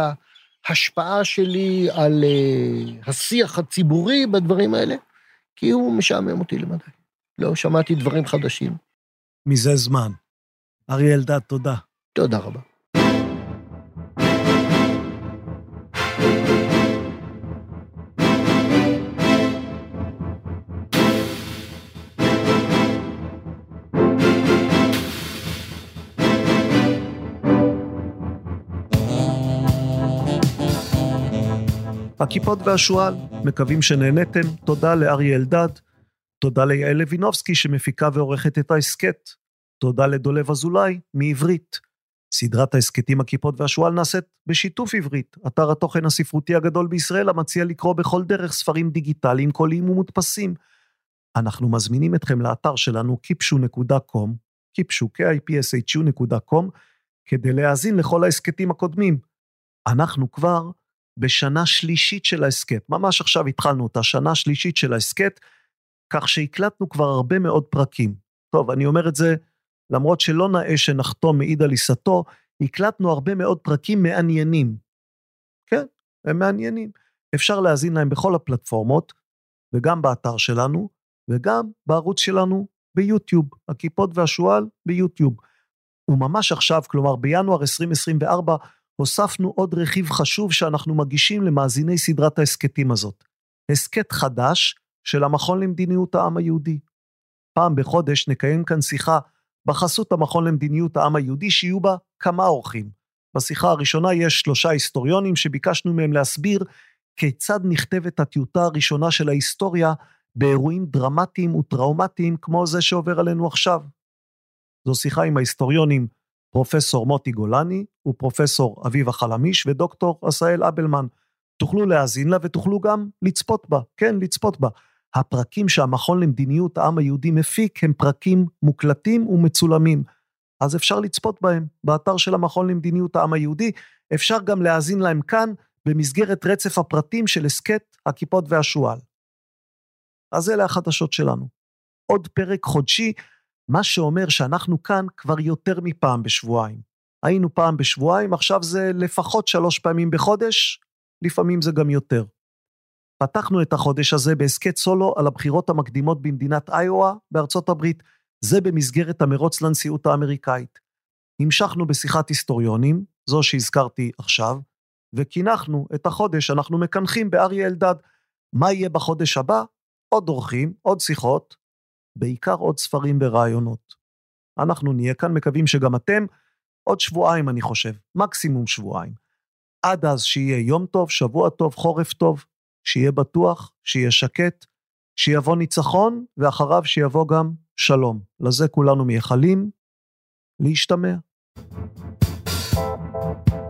ההשפעה שלי על uh, השיח הציבורי בדברים האלה, כי הוא משעמם אותי למדי. לא שמעתי דברים חדשים. מזה זמן. אריה אלדד, תודה. תודה רבה. הכיפות והשועל, מקווים שנהניתם. תודה לאריה אלדד, תודה ליעל לוינובסקי שמפיקה ועורכת את ההסכת. תודה לדולב אזולאי מעברית. סדרת ההסכתים הכיפות והשועל נעשית בשיתוף עברית, אתר התוכן הספרותי הגדול בישראל המציע לקרוא בכל דרך ספרים דיגיטליים, קוליים ומודפסים. אנחנו מזמינים אתכם לאתר שלנו kipshu.com, kipshu, k-i-p-s-h-u.com, כדי להאזין לכל ההסכתים הקודמים. אנחנו כבר בשנה שלישית של ההסכת. ממש עכשיו התחלנו את השנה השלישית של ההסכת, כך שהקלטנו כבר הרבה מאוד פרקים. טוב, אני אומר את זה למרות שלא נאה שנחתום מעיד על עיסתו, הקלטנו הרבה מאוד פרקים מעניינים. כן, הם מעניינים. אפשר להאזין להם בכל הפלטפורמות, וגם באתר שלנו, וגם בערוץ שלנו ביוטיוב, הכיפות והשועל ביוטיוב. וממש עכשיו, כלומר בינואר 2024, הוספנו עוד רכיב חשוב שאנחנו מגישים למאזיני סדרת ההסכתים הזאת. הסכת חדש של המכון למדיניות העם היהודי. פעם בחודש נקיים כאן שיחה בחסות המכון למדיניות העם היהודי, שיהיו בה כמה אורחים. בשיחה הראשונה יש שלושה היסטוריונים שביקשנו מהם להסביר כיצד נכתבת הטיוטה הראשונה של ההיסטוריה באירועים דרמטיים וטראומטיים כמו זה שעובר עלינו עכשיו. זו שיחה עם ההיסטוריונים פרופסור מוטי גולני ופרופסור אביבה חלמיש ודוקטור עשאל אבלמן. תוכלו להאזין לה ותוכלו גם לצפות בה, כן, לצפות בה. הפרקים שהמכון למדיניות העם היהודי מפיק הם פרקים מוקלטים ומצולמים. אז אפשר לצפות בהם באתר של המכון למדיניות העם היהודי, אפשר גם להאזין להם כאן במסגרת רצף הפרטים של הסכת הכיפות והשועל. אז אלה החדשות שלנו. עוד פרק חודשי, מה שאומר שאנחנו כאן כבר יותר מפעם בשבועיים. היינו פעם בשבועיים, עכשיו זה לפחות שלוש פעמים בחודש, לפעמים זה גם יותר. פתחנו את החודש הזה בהסכת סולו על הבחירות המקדימות במדינת איואה בארצות הברית. זה במסגרת המרוץ לנשיאות האמריקאית. המשכנו בשיחת היסטוריונים, זו שהזכרתי עכשיו, וקינחנו את החודש, אנחנו מקנחים באריה אלדד. מה יהיה בחודש הבא? עוד אורחים, עוד שיחות, בעיקר עוד ספרים ורעיונות. אנחנו נהיה כאן, מקווים שגם אתם, עוד שבועיים אני חושב, מקסימום שבועיים. עד אז שיהיה יום טוב, שבוע טוב, חורף טוב, שיהיה בטוח, שיהיה שקט, שיבוא ניצחון, ואחריו שיבוא גם שלום. לזה כולנו מייחלים. להשתמע. thank you